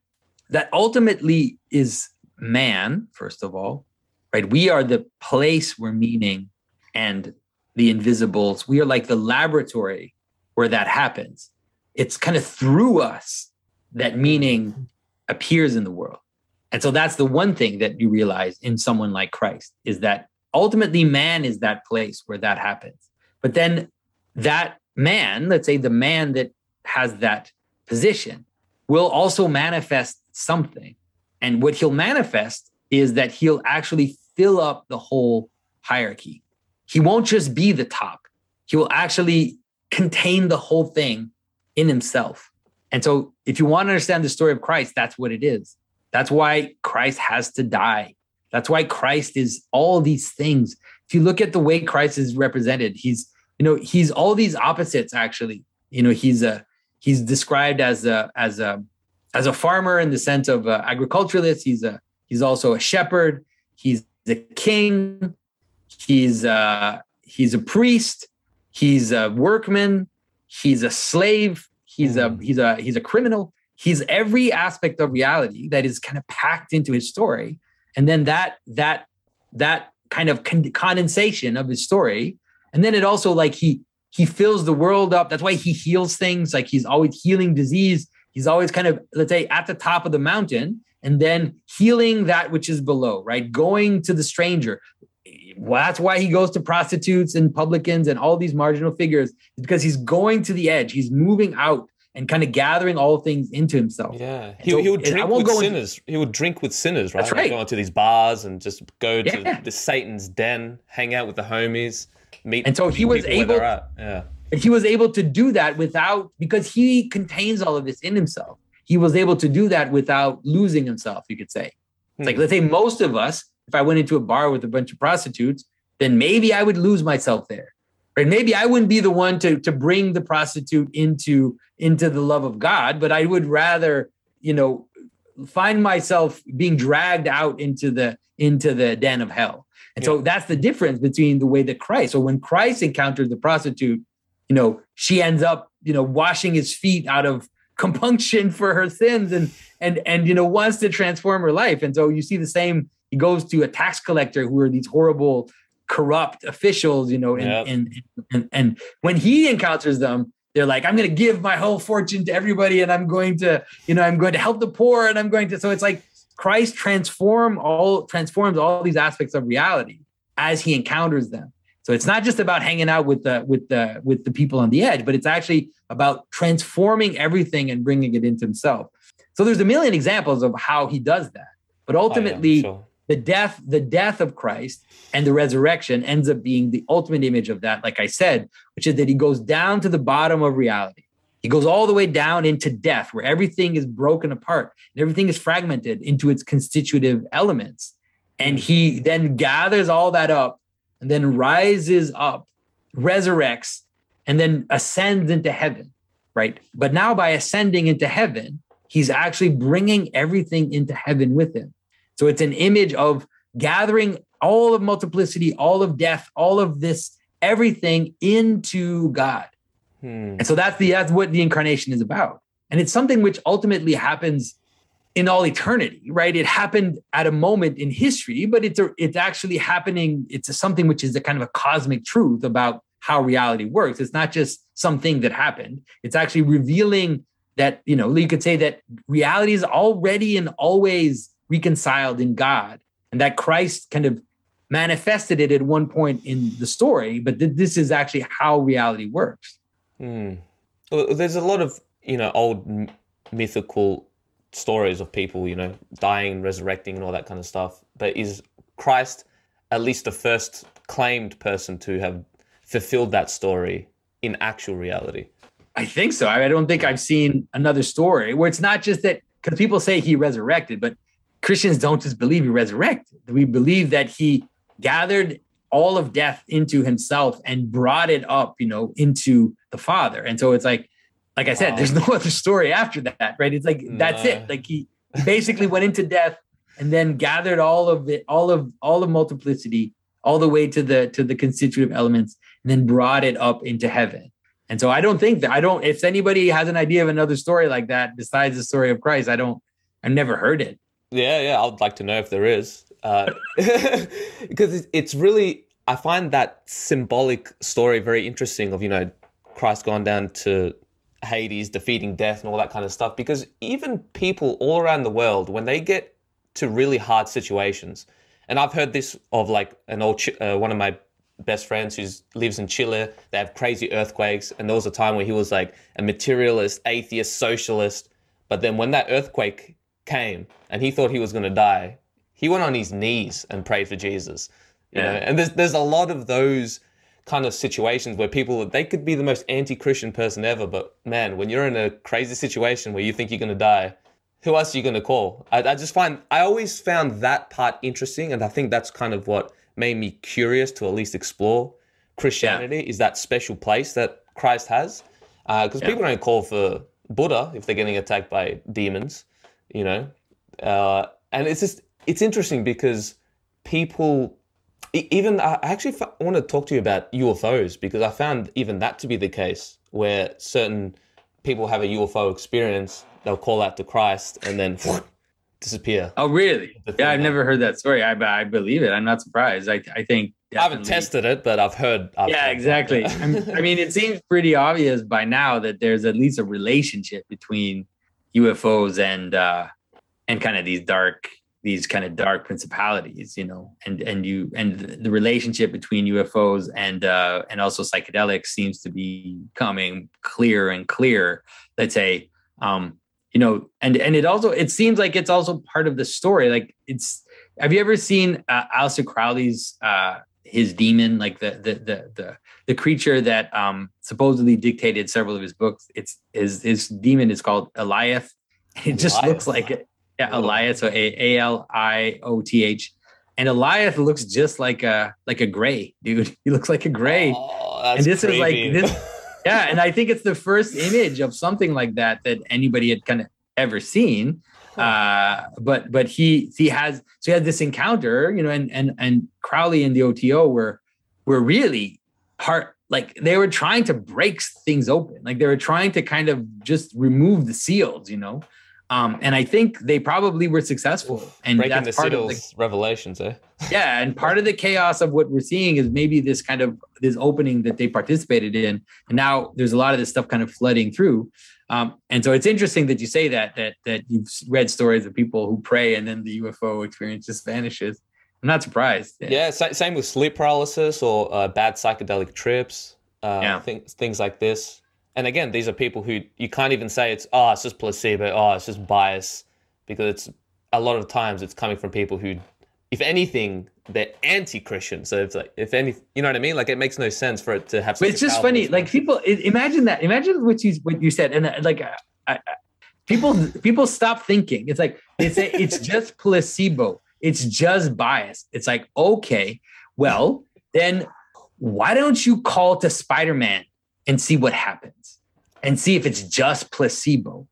that ultimately is man first of all right? We are the place where meaning and the invisibles we are like the laboratory where that happens. It's kind of through us that meaning appears in the world and so that's the one thing that you realize in someone like christ is that ultimately man is that place where that happens but then that man, let's say the man that has that position, will also manifest something. And what he'll manifest is that he'll actually fill up the whole hierarchy. He won't just be the top, he will actually contain the whole thing in himself. And so, if you want to understand the story of Christ, that's what it is. That's why Christ has to die. That's why Christ is all these things. If you look at the way Christ is represented, he's you know he's all these opposites actually. You know he's a he's described as a as a as a farmer in the sense of a agriculturalist. He's a he's also a shepherd. He's a king. He's a he's a priest. He's a workman. He's a slave. He's a hmm. he's a he's a criminal he's every aspect of reality that is kind of packed into his story and then that that that kind of con- condensation of his story and then it also like he he fills the world up. That's why he heals things. Like he's always healing disease. He's always kind of let's say at the top of the mountain and then healing that which is below, right? Going to the stranger. Well, that's why he goes to prostitutes and publicans and all these marginal figures because he's going to the edge. He's moving out and kind of gathering all things into himself. Yeah, he, so- he would drink with go into- sinners. he would drink with sinners, right? That's Like right. go into these bars and just go to Yeah. the Satan's den, hang out with the homies, meet. And so he was people where they're able- Yeah, And he was able to do that without because he contains all of this in himself. He was able to do that without losing himself, you could say. It's like Hmm. let's say most of us, if I went into a bar with a bunch of prostitutes, then maybe I would lose myself there. Right? Maybe I wouldn't be the one to to bring the prostitute into into the love of God, but I would rather, you know, find myself being dragged out into the into the den of hell. And so that's the difference between the way that Christ. So when Christ encounters the prostitute, you know, she ends up, you know, washing his feet out of compunction for her sins and and and you know wants to transform her life. And so you see the same. He goes to a tax collector who are these horrible, corrupt officials, you know, and Yep. and, and and when he encounters them, they're like, I'm going to give my whole fortune to everybody, and I'm going to, you know, I'm going to help the poor, and I'm going to. So it's like Christ transform all transforms all these aspects of reality as he encounters them. So it's not just about hanging out with the with the with the people on the edge, but it's actually about transforming everything and bringing it into himself. So there's a million examples of how he does that. But Oh, yeah, ultimately, sure. The death, the death of Christ and the resurrection ends up being the ultimate image of that, like I said, which is that he goes down to the bottom of reality. He goes all the way down into death, where everything is broken apart and everything is fragmented into its constitutive elements. And he then gathers all that up and then rises up, resurrects, and then ascends into heaven, right? But now by ascending into heaven, he's actually bringing everything into heaven with him. So it's an image of gathering all of multiplicity, all of death, all of this, everything into God. Hmm. And so that's the that's what the incarnation is about. And it's something which ultimately happens in all eternity, right? It happened at a moment in history, but it's a, it's actually happening. It's a, something which is a kind of a cosmic truth about how reality works. It's not just something that happened. It's actually revealing that you know you could say that reality is already and always reconciled in God, and that Christ kind of manifested it at one point in the story, but th- this is actually how reality works. Mm. Well, there's a lot of you know old m- mythical stories of people you know dying, resurrecting, and all that kind of stuff. But is Christ at least the first claimed person to have fulfilled that story in actual reality? I think so. I don't think I've seen another story where it's not just that because people say he resurrected, but Christians don't just believe he resurrected. We believe that he gathered all of death into himself and brought it up, you know, into the Father. And so it's like, like I said, wow. there's no other story after that, right? It's like that's it. Like he basically went into death and then gathered all of it, all of all of multiplicity, all the way to the to the constitutive elements, and then brought it up into heaven. And so I don't think that I don't. If anybody has an idea of another story like that besides the story of Christ, I don't. I've never heard it. Yeah, yeah, I'd like to know if there is, uh, because it's really I find that symbolic story very interesting. Of you know, Christ gone down to Hades, defeating death, and all that kind of stuff. Because even people all around the world, when they get to really hard situations, and I've heard this of like an old uh, one of my best friends who lives in Chile. They have crazy earthquakes, and there was a time where he was like a materialist, atheist, socialist. But then when that earthquake came and he thought he was going to die, he went on his knees and prayed for Jesus. You yeah. know, and there's there's a lot of those kind of situations where people they could be the most anti-Christian person ever, but man, when you're in a crazy situation where you think you're going to die, who else are you going to call? I, I just find I always found that part interesting, and I think that's kind of what made me curious to at least explore Christianity. Yeah. Is that special place that Christ has? Because uh, yeah. people don't call for Buddha if they're getting attacked by demons you know? Uh, and it's just it's interesting because people even i actually want to talk to you about ufos because i found even that to be the case where certain people have a ufo experience they'll call out to christ and then disappear. Oh really? Yeah i've never heard that story. I, I believe it. I'm not surprised. I, I think definitely. i haven't tested it but i've heard I've yeah heard exactly. i mean it seems pretty obvious by now that there's at least a relationship between UFOs and uh, and kind of these dark these kind of dark principalities, you know, and and you and the relationship between UFOs and uh, and also psychedelics seems to be coming clear and clear. Let's say, um, you know, and and it also it seems like it's also part of the story. Like it's have you ever seen uh, Aleister Crowley's uh, his demon, like the the the the the creature that um supposedly dictated several of his books. It's his his demon is called Alioth. It just looks like it. Yeah, Alioth. So A L I O T H. And Alioth looks just like a like a gray dude. He looks like a gray. Oh, and this creepy. is like this. yeah, and I think it's the first image of something like that that anybody had kind of ever seen. Uh, but but he he has so he had this encounter, you know, and and and Crowley and the OTO were were really part like they were trying to break things open like they were trying to kind of just remove the seals you know um, and I think they probably were successful. And Breaking that's part of the revelations, eh? yeah, and part of the chaos of what we're seeing is maybe this kind of this opening that they participated in, and now there's a lot of this stuff kind of flooding through. Um, and so it's interesting that you say that that that you've read stories of people who pray and then the UFO experience just vanishes. I'm not surprised. Yeah, yeah same with sleep paralysis or uh, bad psychedelic trips. Uh, yeah. things things like this. And again, these are people who you can't even say it's oh it's just placebo, oh it's just bias, because it's a lot of times it's coming from people who if anything, they're anti-Christian. So it's like, if any, you know what I mean? Like, it makes no sense for it to have. But it's just funny. Like people, imagine that. Imagine what you what you said, and uh, like, I, I, people people stop thinking. It's like it's a, it's just placebo. It's just bias. It's like okay, well then why don't you call to Spider Man and see what happens, and see if it's just placebo.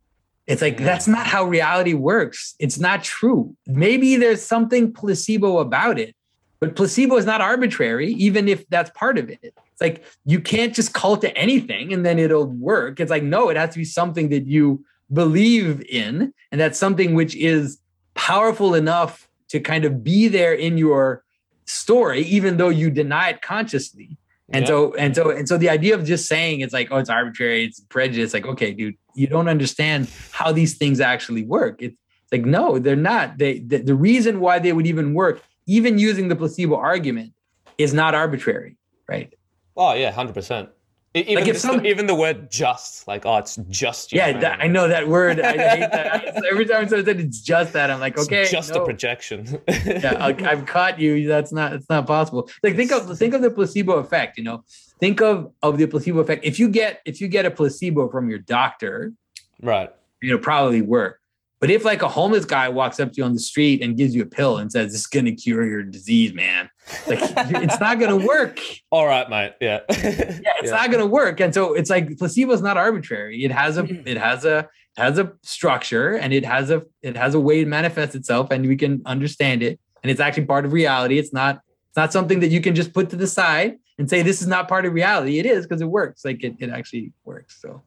It's like that's not how reality works. It's not true. Maybe there's something placebo about it, but placebo is not arbitrary, even if that's part of it. It's like you can't just call to anything and then it'll work. It's like, no, it has to be something that you believe in. And that's something which is powerful enough to kind of be there in your story, even though you deny it consciously. And yeah. so, and so, and so the idea of just saying it's like, oh, it's arbitrary, it's prejudice, like, okay, dude, you don't understand how these things actually work. It's like, no, they're not. They the, the reason why they would even work, even using the placebo argument, is not arbitrary, right? Oh yeah, hundred percent. Even, like if some, even the word just, like, oh, it's just. Yeah, that, I know that word. I hate that. Every time someone says it's just that, I'm like, okay, it's just no. a projection. yeah, I, have caught you. That's not. It's not possible. Like, think of think of the placebo effect. You know, think of of the placebo effect. If you get if you get a placebo from your doctor, right, you know, probably work. But if like a homeless guy walks up to you on the street and gives you a pill and says, "This is going to cure your disease, man," like it's not going to work. All right, mate. Yeah, yeah, it's yeah. not going to work. And so it's like placebo is not arbitrary. It has a mm-hmm. it has a has a structure and it has a it has a way to manifest itself, and we can understand it. And it's actually part of reality. It's not it's not something that you can just put to the side and say this is not part of reality. It is because it works. Like it, it actually works. So.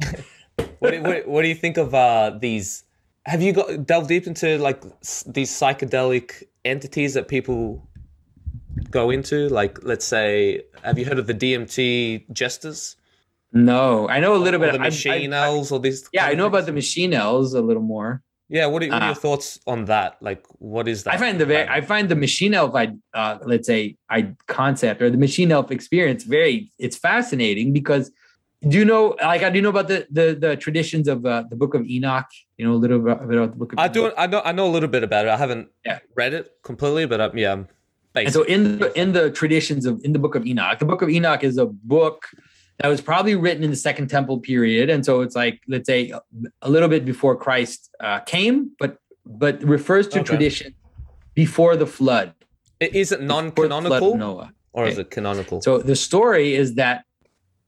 what, do, what, what do you think of uh, these have you got delved deep into like these psychedelic entities that people go into? Like, let's say, have you heard of the DMT jesters? No, I know a little or bit. The machine I, I, elves, or these. Yeah, I know about the machine elves a little more. Yeah, what are, what are your uh, thoughts on that? Like, what is that? I find the very, I find the machine elf, I uh, let's say, I concept or the machine elf experience very. It's fascinating because do you know like i do know about the the, the traditions of uh, the book of enoch? You know a little bit about the book of i do i know i know a little bit about it. I haven't yeah. read it completely but um, yeah and so in the in the traditions of in the book of enoch the book of enoch is a book that was probably written in the second temple period. And so it's like let's say a little bit before christ uh, came but but refers to okay. tradition before the flood. Is it non-canonical? Noah. Or okay. is it canonical? So the story is that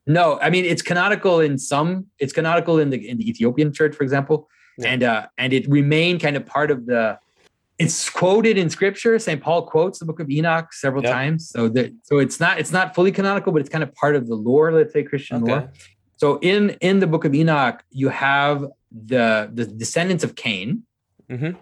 no, I mean it's canonical in some. It's canonical in the in the Ethiopian church, for example, yeah. and uh, and it remained kind of part of the. It's quoted in scripture. Saint Paul quotes the Book of Enoch several yep. times. So that so it's not it's not fully canonical, but it's kind of part of the lore. Let's say Christian okay. lore. So in in the Book of Enoch, you have the the descendants of Cain. Mm-hmm.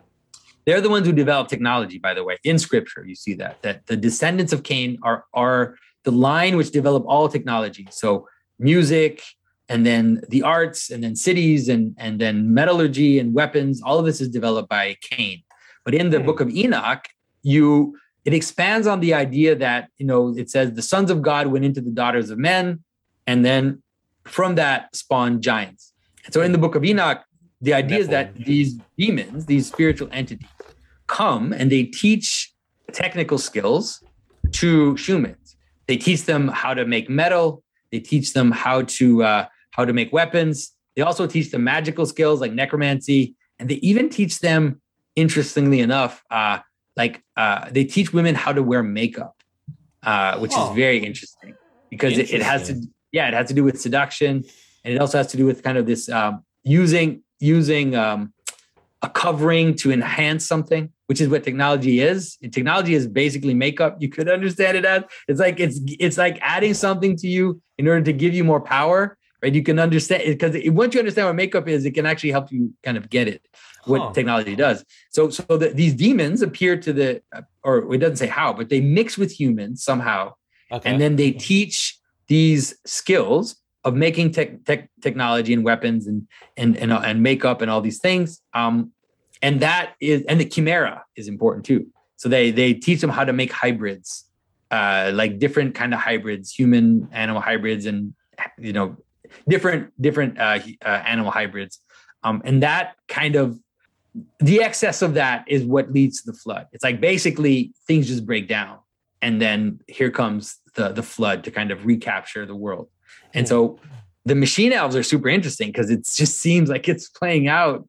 They're the ones who develop technology, by the way. In Scripture, you see that that the descendants of Cain are are the line which develop all technology. So music, and then the arts, and then cities, and and then metallurgy and weapons. All of this is developed by Cain. But in the mm. book of Enoch, you it expands on the idea that you know it says the sons of God went into the daughters of men, and then from that spawned giants. And so in the book of Enoch, the idea is that these demons, these spiritual entities, come and they teach technical skills to humans they teach them how to make metal. They teach them how to uh, how to make weapons. They also teach them magical skills like necromancy, and they even teach them, interestingly enough, uh, like uh, they teach women how to wear makeup, uh, which oh. is very interesting because interesting. It, it, has to yeah it has to do with seduction, and it also has to do with kind of this um, using using um, a covering to enhance something which is what technology is. technology is basically makeup. You could understand it as it's like it's it's like adding something to you in order to give you more power, right? You can understand because once you understand what makeup is, it can actually help you kind of get it what huh. technology does. So so that these demons appear to the or it doesn't say how, but they mix with humans somehow, okay. and then they teach these skills of making tech, tech technology and weapons and and and, and makeup and all these things um, and that is and the chimera is important too so they they teach them how to make hybrids uh like different kind of hybrids human animal hybrids and you know different different uh, uh animal hybrids um and that kind of the excess of that is what leads to the flood. It's like basically things just break down, and then here comes the the flood to kind of recapture the world. And so the machine elves are super interesting because it just seems like it's playing out.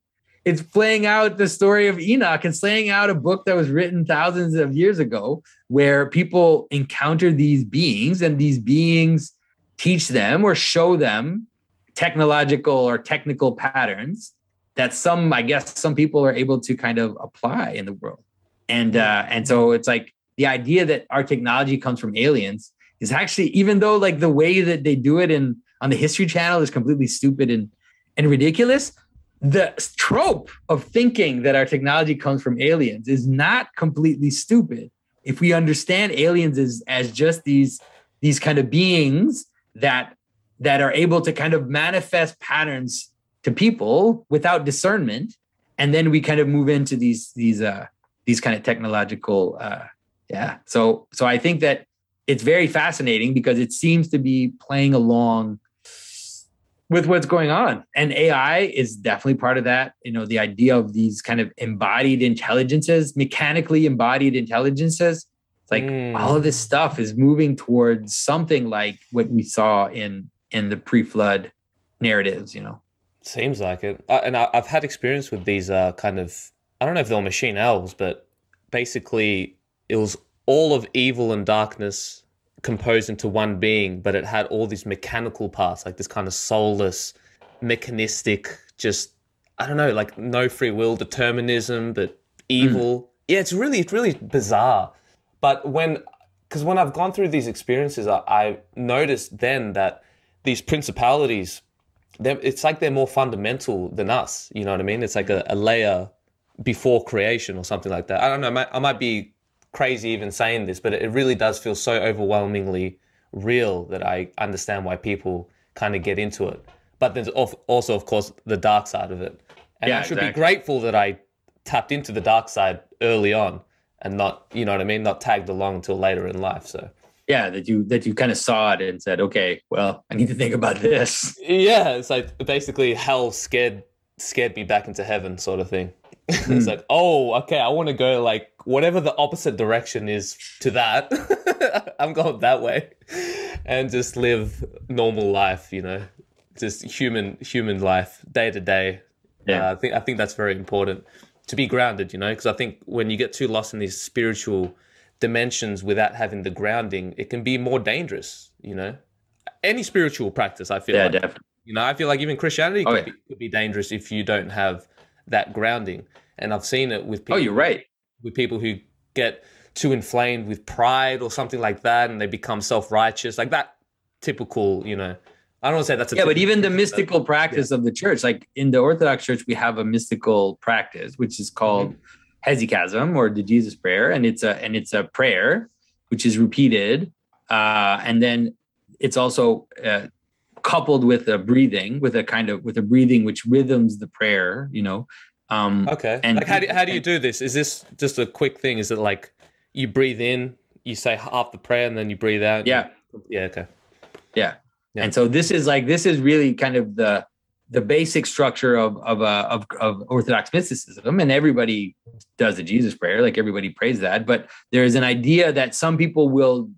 It's playing out the story of Enoch. It's playing out a book that was written thousands of years ago, where people encounter these beings, and these beings teach them or show them technological or technical patterns that some, I guess, some people are able to kind of apply in the world. And uh, and so it's like the idea that our technology comes from aliens is actually, even though like the way that they do it in on the History Channel is completely stupid and and ridiculous, the trope of thinking that our technology comes from aliens is not completely stupid. If we understand aliens as as just these these kind of beings that that are able to kind of manifest patterns to people without discernment and then we kind of move into these these uh these kind of technological uh yeah. So so i think that it's very fascinating because it seems to be playing along with what's going on. And ai is definitely part of that. You know the idea of these kind of embodied intelligences mechanically embodied intelligences it's like mm. all of this stuff is moving towards something like what we saw in in the pre-flood narratives you know? Seems like it. Uh, and I, have had experience with these uh, kind of i don't know if they're machine elves but basically it was all of evil and darkness composed into one being, but it had all these mechanical parts, like this kind of soulless, mechanistic, just I don't know, like no free will, determinism, but evil. Mm. Yeah, it's really, it's really bizarre. But when, because when I've gone through these experiences, I, I noticed then that these principalities, it's like they're more fundamental than us. You know what I mean? It's like a, a layer before creation or something like that. I don't know. I might, I might be crazy even saying this, but it really does feel so overwhelmingly real that I understand why people kind of get into it. But there's also, of course, the dark side of it. And yeah, I should exactly. be grateful that I tapped into the dark side early on and not, you know what I mean, not tagged along until later in life. So yeah, that you that you kind of saw it and said, okay, well, I need to think about this. Yeah, it's like basically hell scared scared me back into heaven, sort of thing. Mm. it's like, oh, okay, I want to go like whatever the opposite direction is to that. I'm going that way, and just live normal life. You know, just human human life, day to day. Yeah, uh, I think I think that's very important to be grounded. You know, because I think when you get too lost in these spiritual dimensions without having the grounding, it can be more dangerous. You know, any spiritual practice, I feel. Yeah, like, definitely. You know, I feel like even Christianity oh, could, yeah. be, could be dangerous if you don't have that grounding. And I've seen it with people. Oh, you're right. With people who get too inflamed with pride or something like that, and they become self righteous, like that typical, you know. I don't want to say that's yeah, but even the mystical practice yeah. of the church, like in the Orthodox Church, we have a mystical practice which is called mm-hmm. hesychasm or the Jesus prayer, and it's a and it's a prayer which is repeated, uh, and then it's also uh, coupled with a breathing, with a kind of with a breathing which rhythms the prayer, you know, um, okay. And like, how do, how do you do this? Is this just a quick thing? Is it like you breathe in, you say half the prayer, and then you breathe out? Yeah. Yeah. Okay. Yeah. yeah. And so this is like this is really kind of the the basic structure of of, uh, of of Orthodox mysticism, and everybody does the Jesus prayer, like everybody prays that. But there is an idea that some people will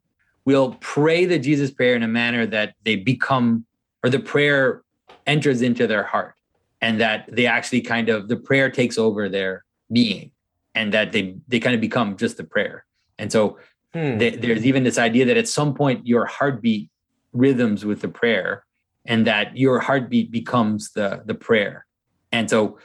will pray the Jesus prayer in a manner that they become or the prayer enters into their heart and that they actually kind of the prayer takes over their being and that they they kind of become just the prayer and so hmm. they, there's even this idea that at some point your heartbeat rhythms with the prayer and that your heartbeat becomes the the prayer and so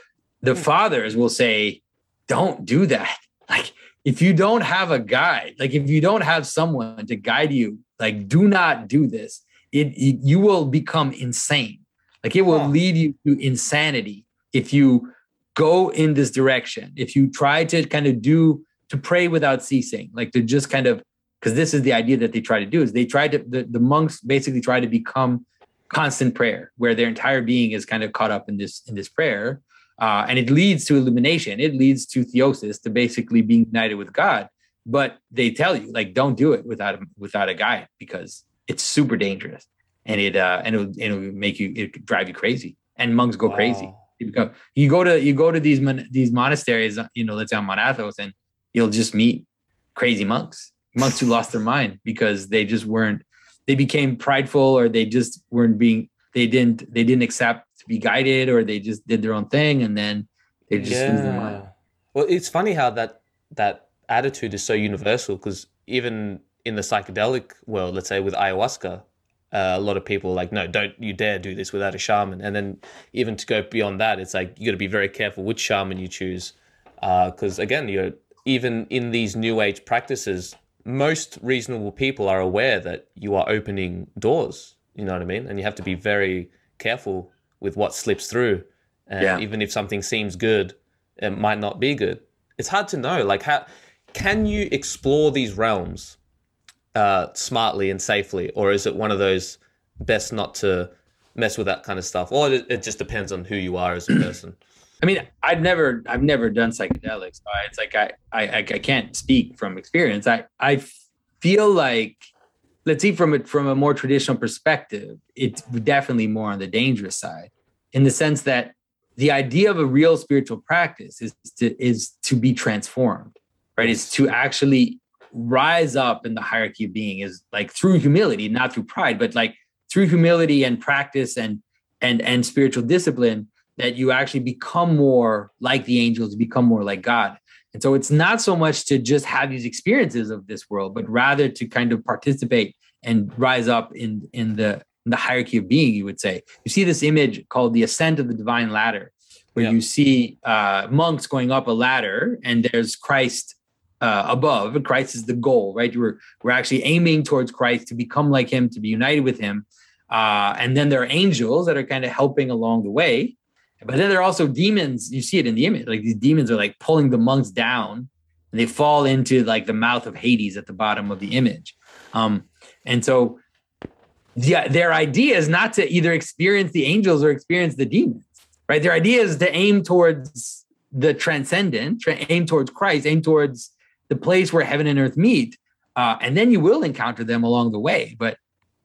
the hmm. fathers will say don't do that like if you don't have a guide like if you don't have someone to guide you like do not do this it, it you will become insane like it will lead you to insanity if you go in this direction. If you try to kind of do to pray without ceasing, like to just kind of because this is the idea that they try to do is they try to the, the monks basically try to become constant prayer where their entire being is kind of caught up in this in this prayer uh, and it leads to illumination it leads to theosis to basically being united with god but they tell you like don't do it without a, without a guide because it's super dangerous and it uh and it would, it would make you it drive you crazy and monks go wow. crazy You, become, you go to you go to these mon- these monasteries, you know, let's say on Mount Athos, and you'll just meet crazy monks, monks who lost their mind because they just weren't. They became prideful, or they just weren't being. They didn't. They didn't accept to be guided, or they just did their own thing, and then they just lose their mind. Well, it's funny how that that attitude is so universal because even in the psychedelic world, let's say with ayahuasca, uh, a lot of people are like, no, don't you dare do this without a shaman. And then even to go beyond that, it's like you got to be very careful which shaman you choose, because uh, again, you're even in these new age practices, most reasonable people are aware that you are opening doors. You know what I mean? And you have to be very careful with what slips through. And Yeah. even if something seems good, it might not be good. It's hard to know. Like, how can you explore these realms uh, smartly and safely, or is it one of those best not to mess with that kind of stuff, or it, it just depends on who you are as a person? I mean, I've never, I've never done psychedelics. So it's like I, I, I, can't speak from experience. I, I feel like, let's see from it from a more traditional perspective, it's definitely more on the dangerous side, in the sense that the idea of a real spiritual practice is to is to be transformed, right? Is to actually rise up in the hierarchy of being is like through humility, not through pride, but like through humility and practice and and and spiritual discipline that you actually become more like the angels, become more like God. And so it's not so much to just have these experiences of this world, but rather to kind of participate and rise up in in the in the hierarchy of being. You would say you see this image called the ascent of the divine ladder, where Yeah. you see uh, monks going up a ladder, and there's Christ uh, above. Christ is the goal, right? We're we're actually aiming towards Christ to become like Him, to be united with Him. Uh, and then there are angels that are kind of helping along the way. But then there are also demons. You see it in the image. Like these demons are like pulling the monks down and they fall into like the mouth of Hades at the bottom of the image. Um, and so yeah, their idea is not to either experience the angels or experience the demons, right? Their idea is to aim towards the transcendent, tra- aim towards Christ, aim towards the place where heaven and earth meet. Uh, and then you will encounter them along the way. But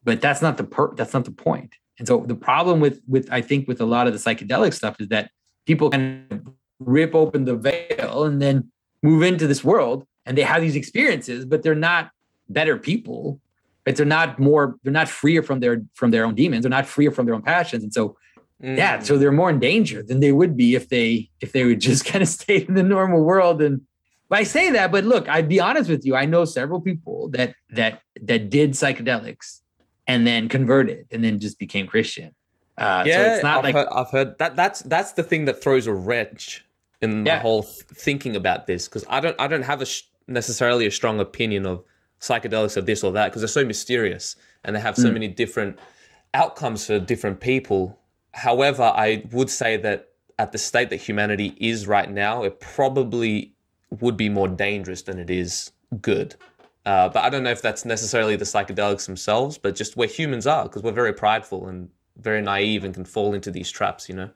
but that's not the per that's not the point. And so the problem with with I think with a lot of the psychedelic stuff is that people kind of rip open the veil and then move into this world and they have these experiences, but they're not better people. Right? They're not more, they're not freer from their from their own demons, they're not freer from their own passions. And so yeah, Mm. so they're more in danger than they would be if they if they would just kind of stay in the normal world. And but I say that, but look, I'd be honest with you. I know several people that that that did psychedelics and then converted and then just became Christian. Uh, yeah, so it's not I've, like heard, I've heard that. That's that's the thing that throws a wrench in Yeah. my whole th- thinking about this because I don't I don't have a sh- necessarily a strong opinion of psychedelics or this or that because they're so mysterious and they have so Mm. many different outcomes for different people. However, I would say that at the state that humanity is right now, it probably would be more dangerous than it is good. Uh, but I don't know if that's necessarily the psychedelics themselves, but just where humans are, because we're very prideful and very naive and can fall into these traps, you know?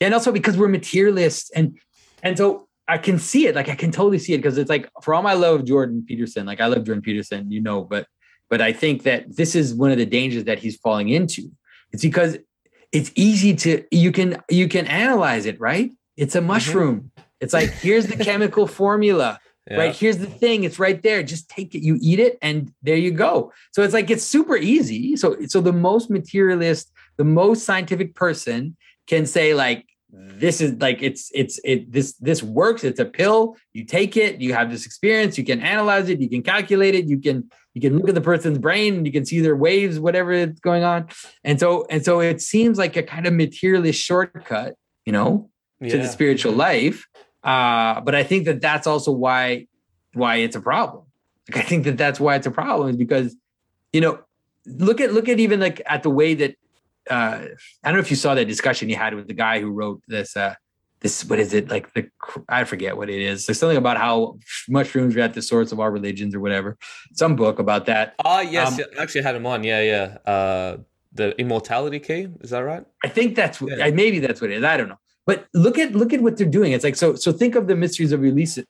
and also because we're materialists and and so I can see it like I can totally see it because it's like for all my love of Jordan Peterson like I love Jordan Peterson you know but but I think that this is one of the dangers that he's falling into it's because it's easy to you can you can analyze it right it's a mushroom it's like here's the chemical formula. Yeah. right? Here's the thing. It's right there. Just take it. You eat it and there you go. So it's like it's super easy. So so the most materialist the most scientific person can say like this is like it's it's it this this works. It's a pill. You take it. You have this experience. You can analyze it. You can calculate it. You can you can look at the person's brain. And you can see their waves whatever is going on. And so and so it seems like a kind of materialist shortcut you know to the spiritual life. Uh, but I think that that's also why why it's a problem. Like I think that that's why it's a problem is because you know look at look at even like at the way that uh, I don't know if you saw that discussion you had with the guy who wrote this uh, this what is it like the I forget what it is. There's something about how mushrooms are at the source of our religions or whatever. Some book about that. Oh, yes. Um, yeah, I actually had him on. Yeah, yeah. Uh, the immortality key. Is that right? I think that's what Yeah. maybe that's what it is. I don't know. But look at look at what they're doing. It's like so so think of the mysteries of Eleusis,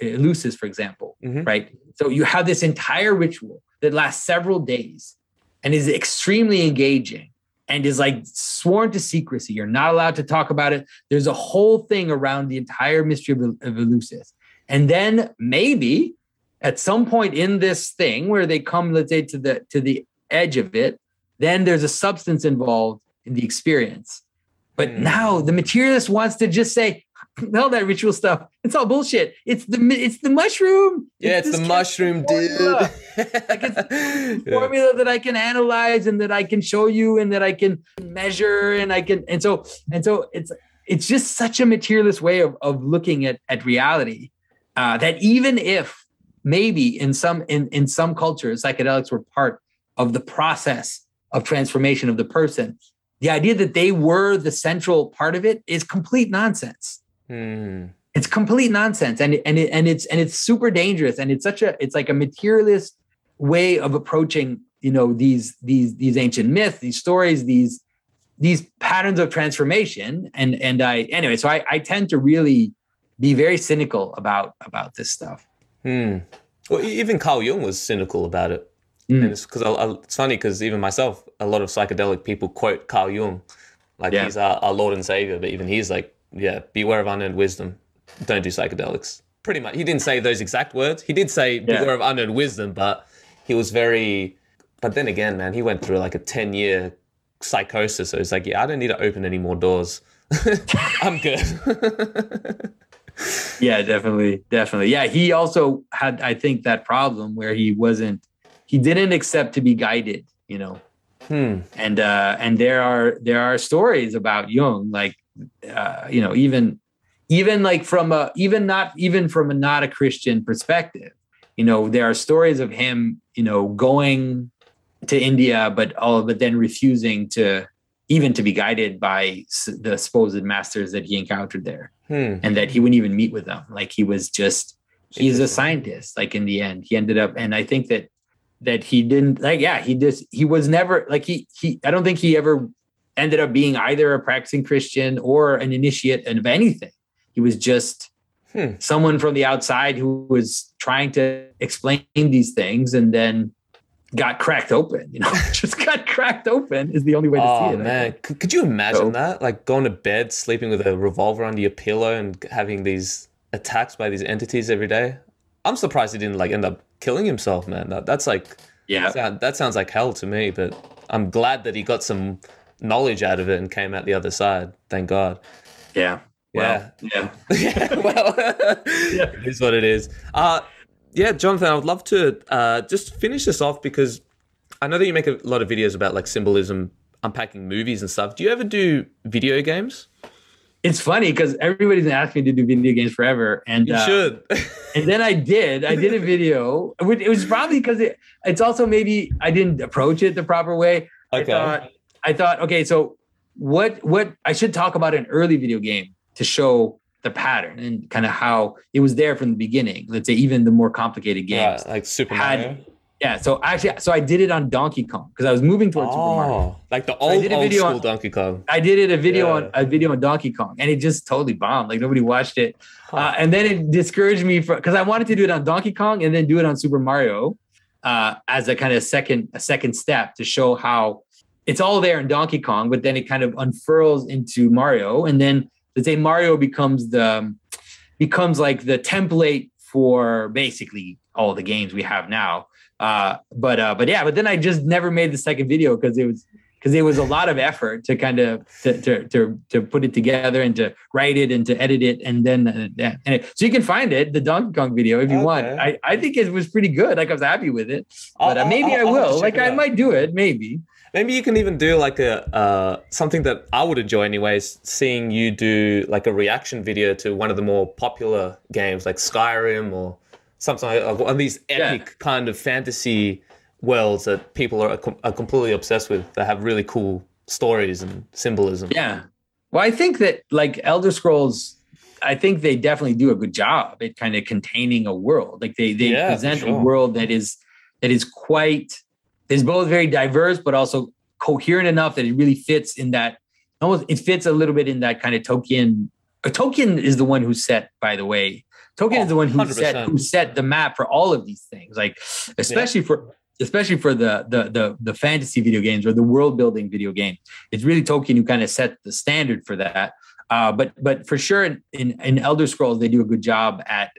Eleusis for example, Mhm. right? So you have this entire ritual that lasts several days and is extremely engaging. and is like sworn to secrecy. You're not allowed to talk about it. There's a whole thing around the entire mystery of, of Eleusis. And then maybe at some point in this thing where they come, let's say, to the to the edge of it, then there's a substance involved in the experience. But mm. now the materialist wants to just say, all that ritual stuff. It's all bullshit. It's the it's the mushroom. Yeah, it's, it's the mushroom, formula. dude. like it's yeah. formula that I can analyze and that I can show you and that I can measure and I can and so and so it's it's just such a materialist way of, of looking at at reality uh, that even if maybe in some in in some cultures psychedelics were part of the process of transformation of the person the idea that they were the central part of it is complete nonsense Hmm. It's complete nonsense, and and it, and it's and it's super dangerous, and it's such a it's like a materialist way of approaching you know these these these ancient myths, these stories, these these patterns of transformation, and and I anyway, so I I tend to really be very cynical about about this stuff. Hmm. Well, even Carl Jung was cynical about it. Mm. And it's because it's funny because even myself, a lot of psychedelic people quote Carl Jung, like yeah. he's our, our Lord and Savior, but even he's like yeah, beware of unearned wisdom. Don't do psychedelics. Pretty much. He didn't say those exact words. He did say yeah. beware of unearned wisdom, but he was very. But then again, man, he went through like a 10 year psychosis. So it's like, yeah, I don't need to open any more doors. I'm good. yeah, definitely. Definitely. Yeah. He also had, I think, that problem where he wasn't, he didn't accept to be guided, you know. Hmm. And uh and there are there are stories about Jung, like uh, you know, even even like from a even not even from a not a Christian perspective, you know, there are stories of him, you know, going to India, but all but then refusing to even to be guided by the supposed masters that he encountered there, hmm. and that he wouldn't even meet with them. Like he was just he's a scientist. Like in the end, he ended up, and I think that that he didn't like. Yeah, he just he was never like he he. I don't think he ever ended up being either a practicing Christian or an initiate of anything. He was just hmm. someone from the outside who was trying to explain these things and then got cracked open. You know, just got cracked open is the only way to oh, see it. man, could, could you imagine so, that? Like going to bed, sleeping with a revolver under your pillow, and having these attacks by these entities every day. I'm surprised he didn't like end up killing himself, man. That, that's like, yeah, that sounds like hell to me. But I'm glad that he got some knowledge out of it and came out the other side. Thank God. Yeah. Yeah. Well, yeah. yeah. Well, yeah. it is what it is. Uh, yeah, Jonathan, I would love to uh, just finish this off because I know that you make a lot of videos about like symbolism, unpacking movies and stuff. Do you ever do video games? It's funny because everybody's been asking me to do video games forever, and you uh, should. and then I did. I did a video. It was probably because it, it's also maybe I didn't approach it the proper way. Okay. I thought, I thought, okay, so what what I should talk about an early video game to show the pattern and kind of how it was there from the beginning. Let's say even the more complicated games, yeah, like Super had, Mario. Yeah, so actually, so I did it on Donkey Kong because I was moving towards oh, Super Mario, like the old, so old school on, Donkey Kong. I did it a video yeah. on a video on Donkey Kong, and it just totally bombed. Like nobody watched it, huh. uh, and then it discouraged me for because I wanted to do it on Donkey Kong and then do it on Super Mario uh, as a kind of second a second step to show how it's all there in Donkey Kong, but then it kind of unfurls into Mario, and then let's say Mario becomes the becomes like the template for basically all the games we have now. Uh, but uh, but yeah, but then I just never made the second video because it was because it was a lot of effort to kind of to, to, to to put it together and to write it and to edit it and then uh, yeah. And so you can find it the Donkey Kong video if you okay. want. I, I think it was pretty good. Like I was happy with it, but uh, maybe I'll, i will. Like I might do it. Maybe. Maybe you can even do like a uh, something that I would enjoy anyways. Seeing you do like a reaction video to one of the more popular games like Skyrim or something like one of these epic yeah. kind of fantasy worlds that people are, are completely obsessed with. That have really cool stories and symbolism. Yeah. Well, I think that like Elder Scrolls, I think they definitely do a good job at kind of containing a world. Like they they yeah, present sure. a world that is that is quite is both very diverse, but also coherent enough that it really fits in that almost it fits a little bit in that kind of Tolkien. Tolkien is the one who set, by the way, Tolkien oh, is the one who 100%. set who set the map for all of these things. Like especially yeah. for especially for the the the the fantasy video games or the world building video games. It's really Tolkien who kind of set the standard for that. Uh, but but for sure in, in, in Elder Scrolls they do a good job at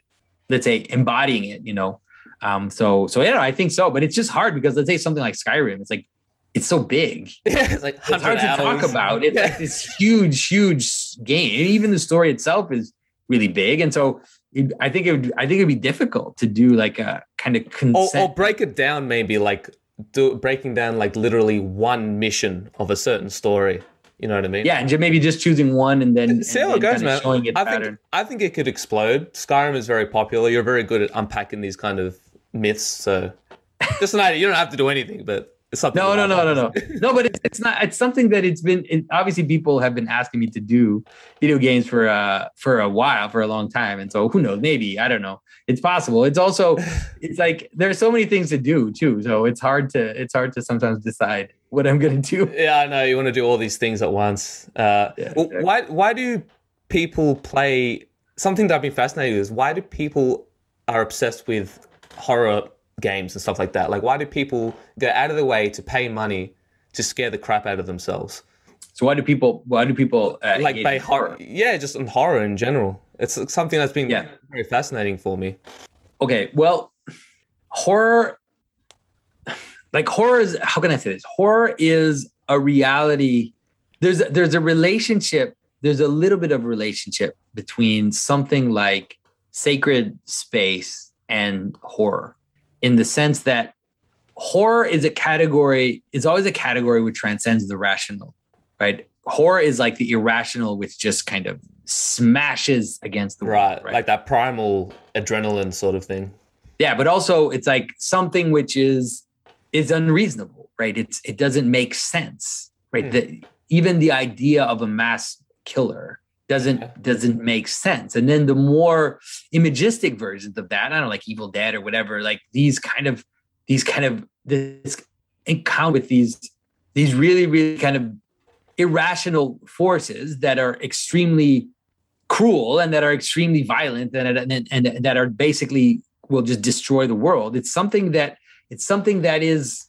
let's say embodying it. You know, um, so so yeah, I think so. But it's just hard because let's say something like Skyrim, it's like it's so big. Yeah, it's like It's hard to hours. talk about. It's Yeah. like this huge, huge game. Even the story itself is really big, and so it, I think it would. I think it'd be difficult to do like a kind of or, consent. or break it down maybe like do breaking down like literally one mission of a certain story you know what i mean yeah, and maybe just choosing one and then see how it goes man Showing it i pattern. think i think it could explode skyrim is very popular you're very good at unpacking these kind of myths so just an idea you don't have to do anything but it's something No, no, that no, no, no, no. But it's, it's not. It's something that it's been. It, obviously, people have been asking me to do video games for uh for a while, for a long time, and so who knows? Maybe I don't know. It's possible. It's also, it's like there's so many things to do too. So it's hard to it's hard to sometimes decide what I'm gonna do. yeah i know you want to do all these things at once uh Yeah, well, exactly. why why do people play something that i've been fascinated with is why do people are obsessed with horror games and stuff like that. Like why do people go out of the way to pay money to scare the crap out of themselves? So why do people? Why do people uh, like by horror yeah just on horror in general. It's something that's been Yeah. very fascinating for me. Okay well horror like horror is how can i say this? Horror is a reality. There's a, there's a relationship there's a little bit of relationship between something like sacred space and horror in the sense that horror is a category is always a category which transcends the rational right? Horror is like the irrational which just kind of smashes against the right, wall, like that primal adrenaline sort of thing. Yeah but also it's like something which is is unreasonable right? It's it doesn't make sense right? Hmm. the, even the idea of a mass killer doesn't doesn't make sense. And then the more imagistic versions of that i don't know like evil dead or whatever like these kind of these kind of this encounter with these these really really kind of irrational forces that are extremely cruel and that are extremely violent and, and, and, and that are basically will just destroy the world. It's something that it's something that is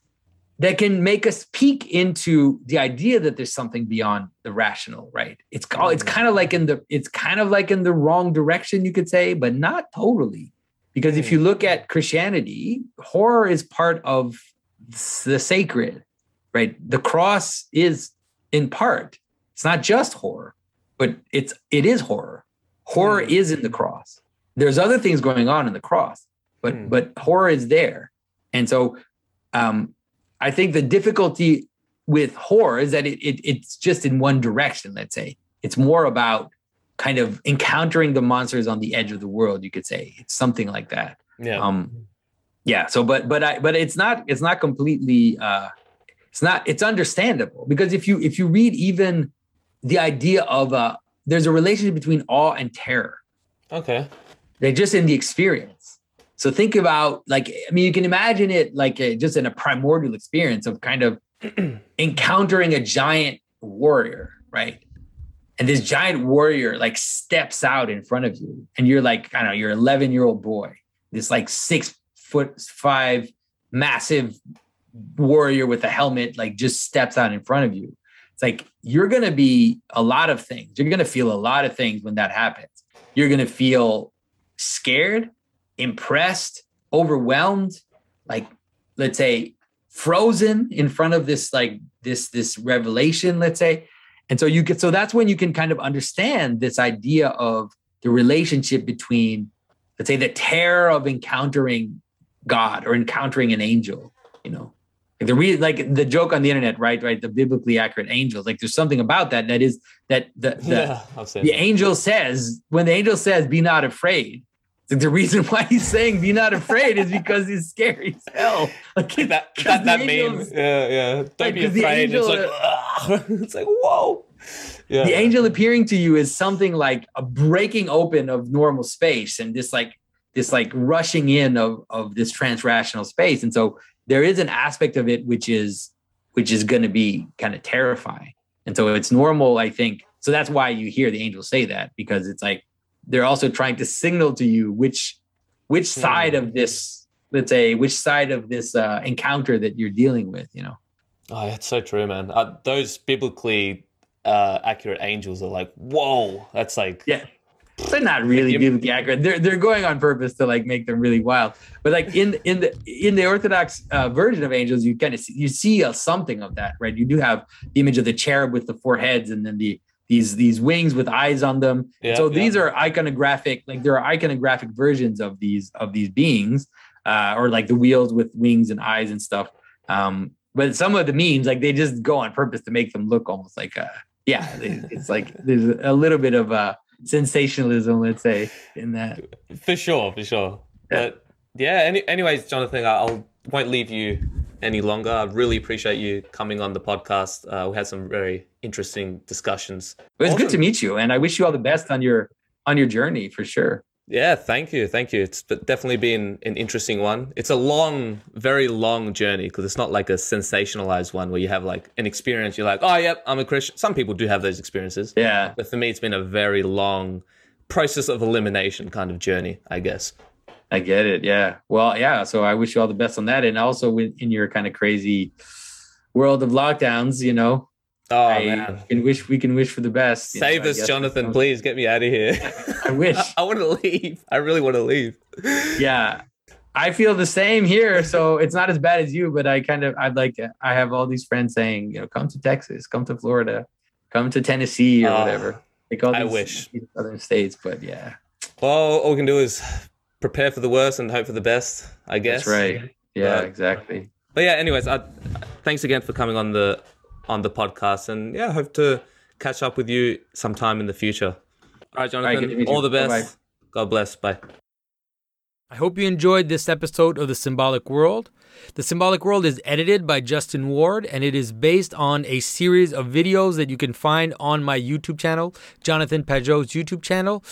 that can make us peek into the idea that there's something beyond the rational right? It's called it's kind of like in the it's kind of like in the wrong direction you could say but not totally. Because if you look at christianity horror is part of the sacred right? The cross is in part. It's not just horror but it's it is horror. Horror Hmm. is in the cross. There's other things going on in the cross but Hmm. but horror is there. And so um i think the difficulty with horror is that it, it it's just in one direction let's say. It's more about kind of encountering the monsters on the edge of the world you could say it's something like that. Yeah. Um yeah so but but i but it's not it's not completely uh it's not it's understandable because if you if you read even the idea of uh there's a relationship between awe and terror. Okay. They're just in the experience so think about like i mean you can imagine it like a, just in a primordial experience of kind of encountering a giant warrior right? And this giant warrior like steps out in front of you and you're like i don't know you're 11 year old boy this like six foot five massive warrior with a helmet like just steps out in front of you. It's like you're going to be a lot of things. You're going to feel a lot of things when that happens. You're going to feel scared impressed overwhelmed like let's say frozen in front of this like this this revelation let's say and so you get so that's when you can kind of understand this idea of the relationship between let's say the terror of encountering god or encountering an angel you know like the re- like the joke on the internet right right the biblically accurate angels like there's something about that that is that the the, yeah the that. angel says when the angel says be not afraid the reason why he's saying be not afraid is because he's scary as hell. Like that that, that the meme. yeah yeah. Don't Like, be afraid. Angel- it's like uh, "Ugh." it's like whoa. yeah. the angel appearing to you is something like a breaking open of normal space and this like this like rushing in of of this transrational space. And so there is an aspect of it which is which is going to be kind of terrifying. And so it's normal i think. So that's why you hear the angel say that because it's like they're also trying to signal to you which which side of this let's say which side of this uh, encounter that you're dealing with you know? Oh, that's so true, man. Uh, those biblically uh, accurate angels are like, whoa, that's like, yeah. They're not really biblically accurate. They're they're going on purpose to like make them really wild. But like in in the in the orthodox uh, version of angels you kind of see, you see a, something of that right? You do have the image of the cherub with the four heads and then the these these wings with eyes on them yeah, so yeah. these are iconographic like there are iconographic versions of these of these beings uh or like the wheels with wings and eyes and stuff um but some of the memes like they just go on purpose to make them look almost like uh yeah it's like there's a little bit of uh sensationalism let's say in that for sure, for sure. Yeah. But yeah, any, anyways, Jonathan, I'll, won't leave you any longer. I really appreciate you coming on the podcast. Uh, we had some very interesting discussions. it was good to meet you and i wish you all the best on your on your journey for sure Yeah, thank you, thank you. It's definitely been an interesting one. It's a long, very long journey because it's not like a sensationalized one where you have like an experience. You're like, oh, yep, I'm a Christian. Some people do have those experiences, yeah but for me, it's been a very long process of elimination kind of journey, I guess. I get it. Yeah. Well, yeah. So I wish you all the best on that. And also in your kind of crazy world of lockdowns, you know, Oh I man, can wish we can wish for the best. know, save I us. Jonathan. Please get me out of here. I wish. I, want to leave. I really want to leave. Yeah. I feel the same here. So it's not as bad as you, but I kind of, I'd like, I have all these friends saying, you know, come to Texas, come to Florida, come to Tennessee or Ah, whatever. Like all I wish. these southern states, but yeah, Well, all we can do is prepare for the worst and hope for the best. I guess. that's right. Yeah, But- exactly. But yeah, anyways, I, thanks again for coming on the on the podcast, and yeah, I hope to catch up with you sometime in the future. All right, Jonathan. good to meet all the best. Bye-bye. God bless. Bye. I hope you enjoyed this episode of The Symbolic World. The Symbolic World is edited by Justin Ward and it is based on a series of videos that you can find on my YouTube channel, Jonathan Pageau's YouTube channel.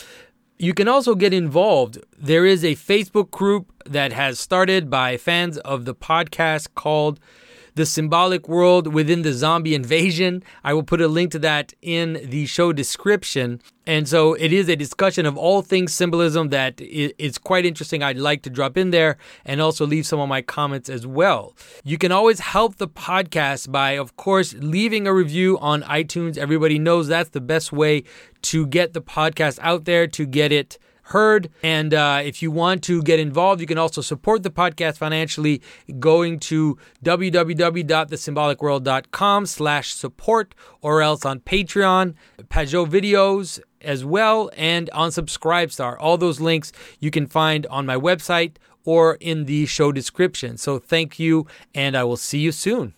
You can also get involved. There is a Facebook group that has started by fans of the podcast called the symbolic world within the zombie invasion. I will put a link to that in the show description. And so it is a discussion of all things symbolism that i- quite interesting. I'd like to drop in there and also leave some of my comments as well. You can always help the podcast by, of course, leaving a review on iTunes. Everybody knows that's the best way to get the podcast out there, to get it heard. And uh, if you want to get involved, you can also support the podcast financially going to www.thesymbolicworld.com slash support or else on Patreon, Pageau videos as well, and on Subscribestar. All those links you can find on my website or in the show description. So thank you, and I will see you soon.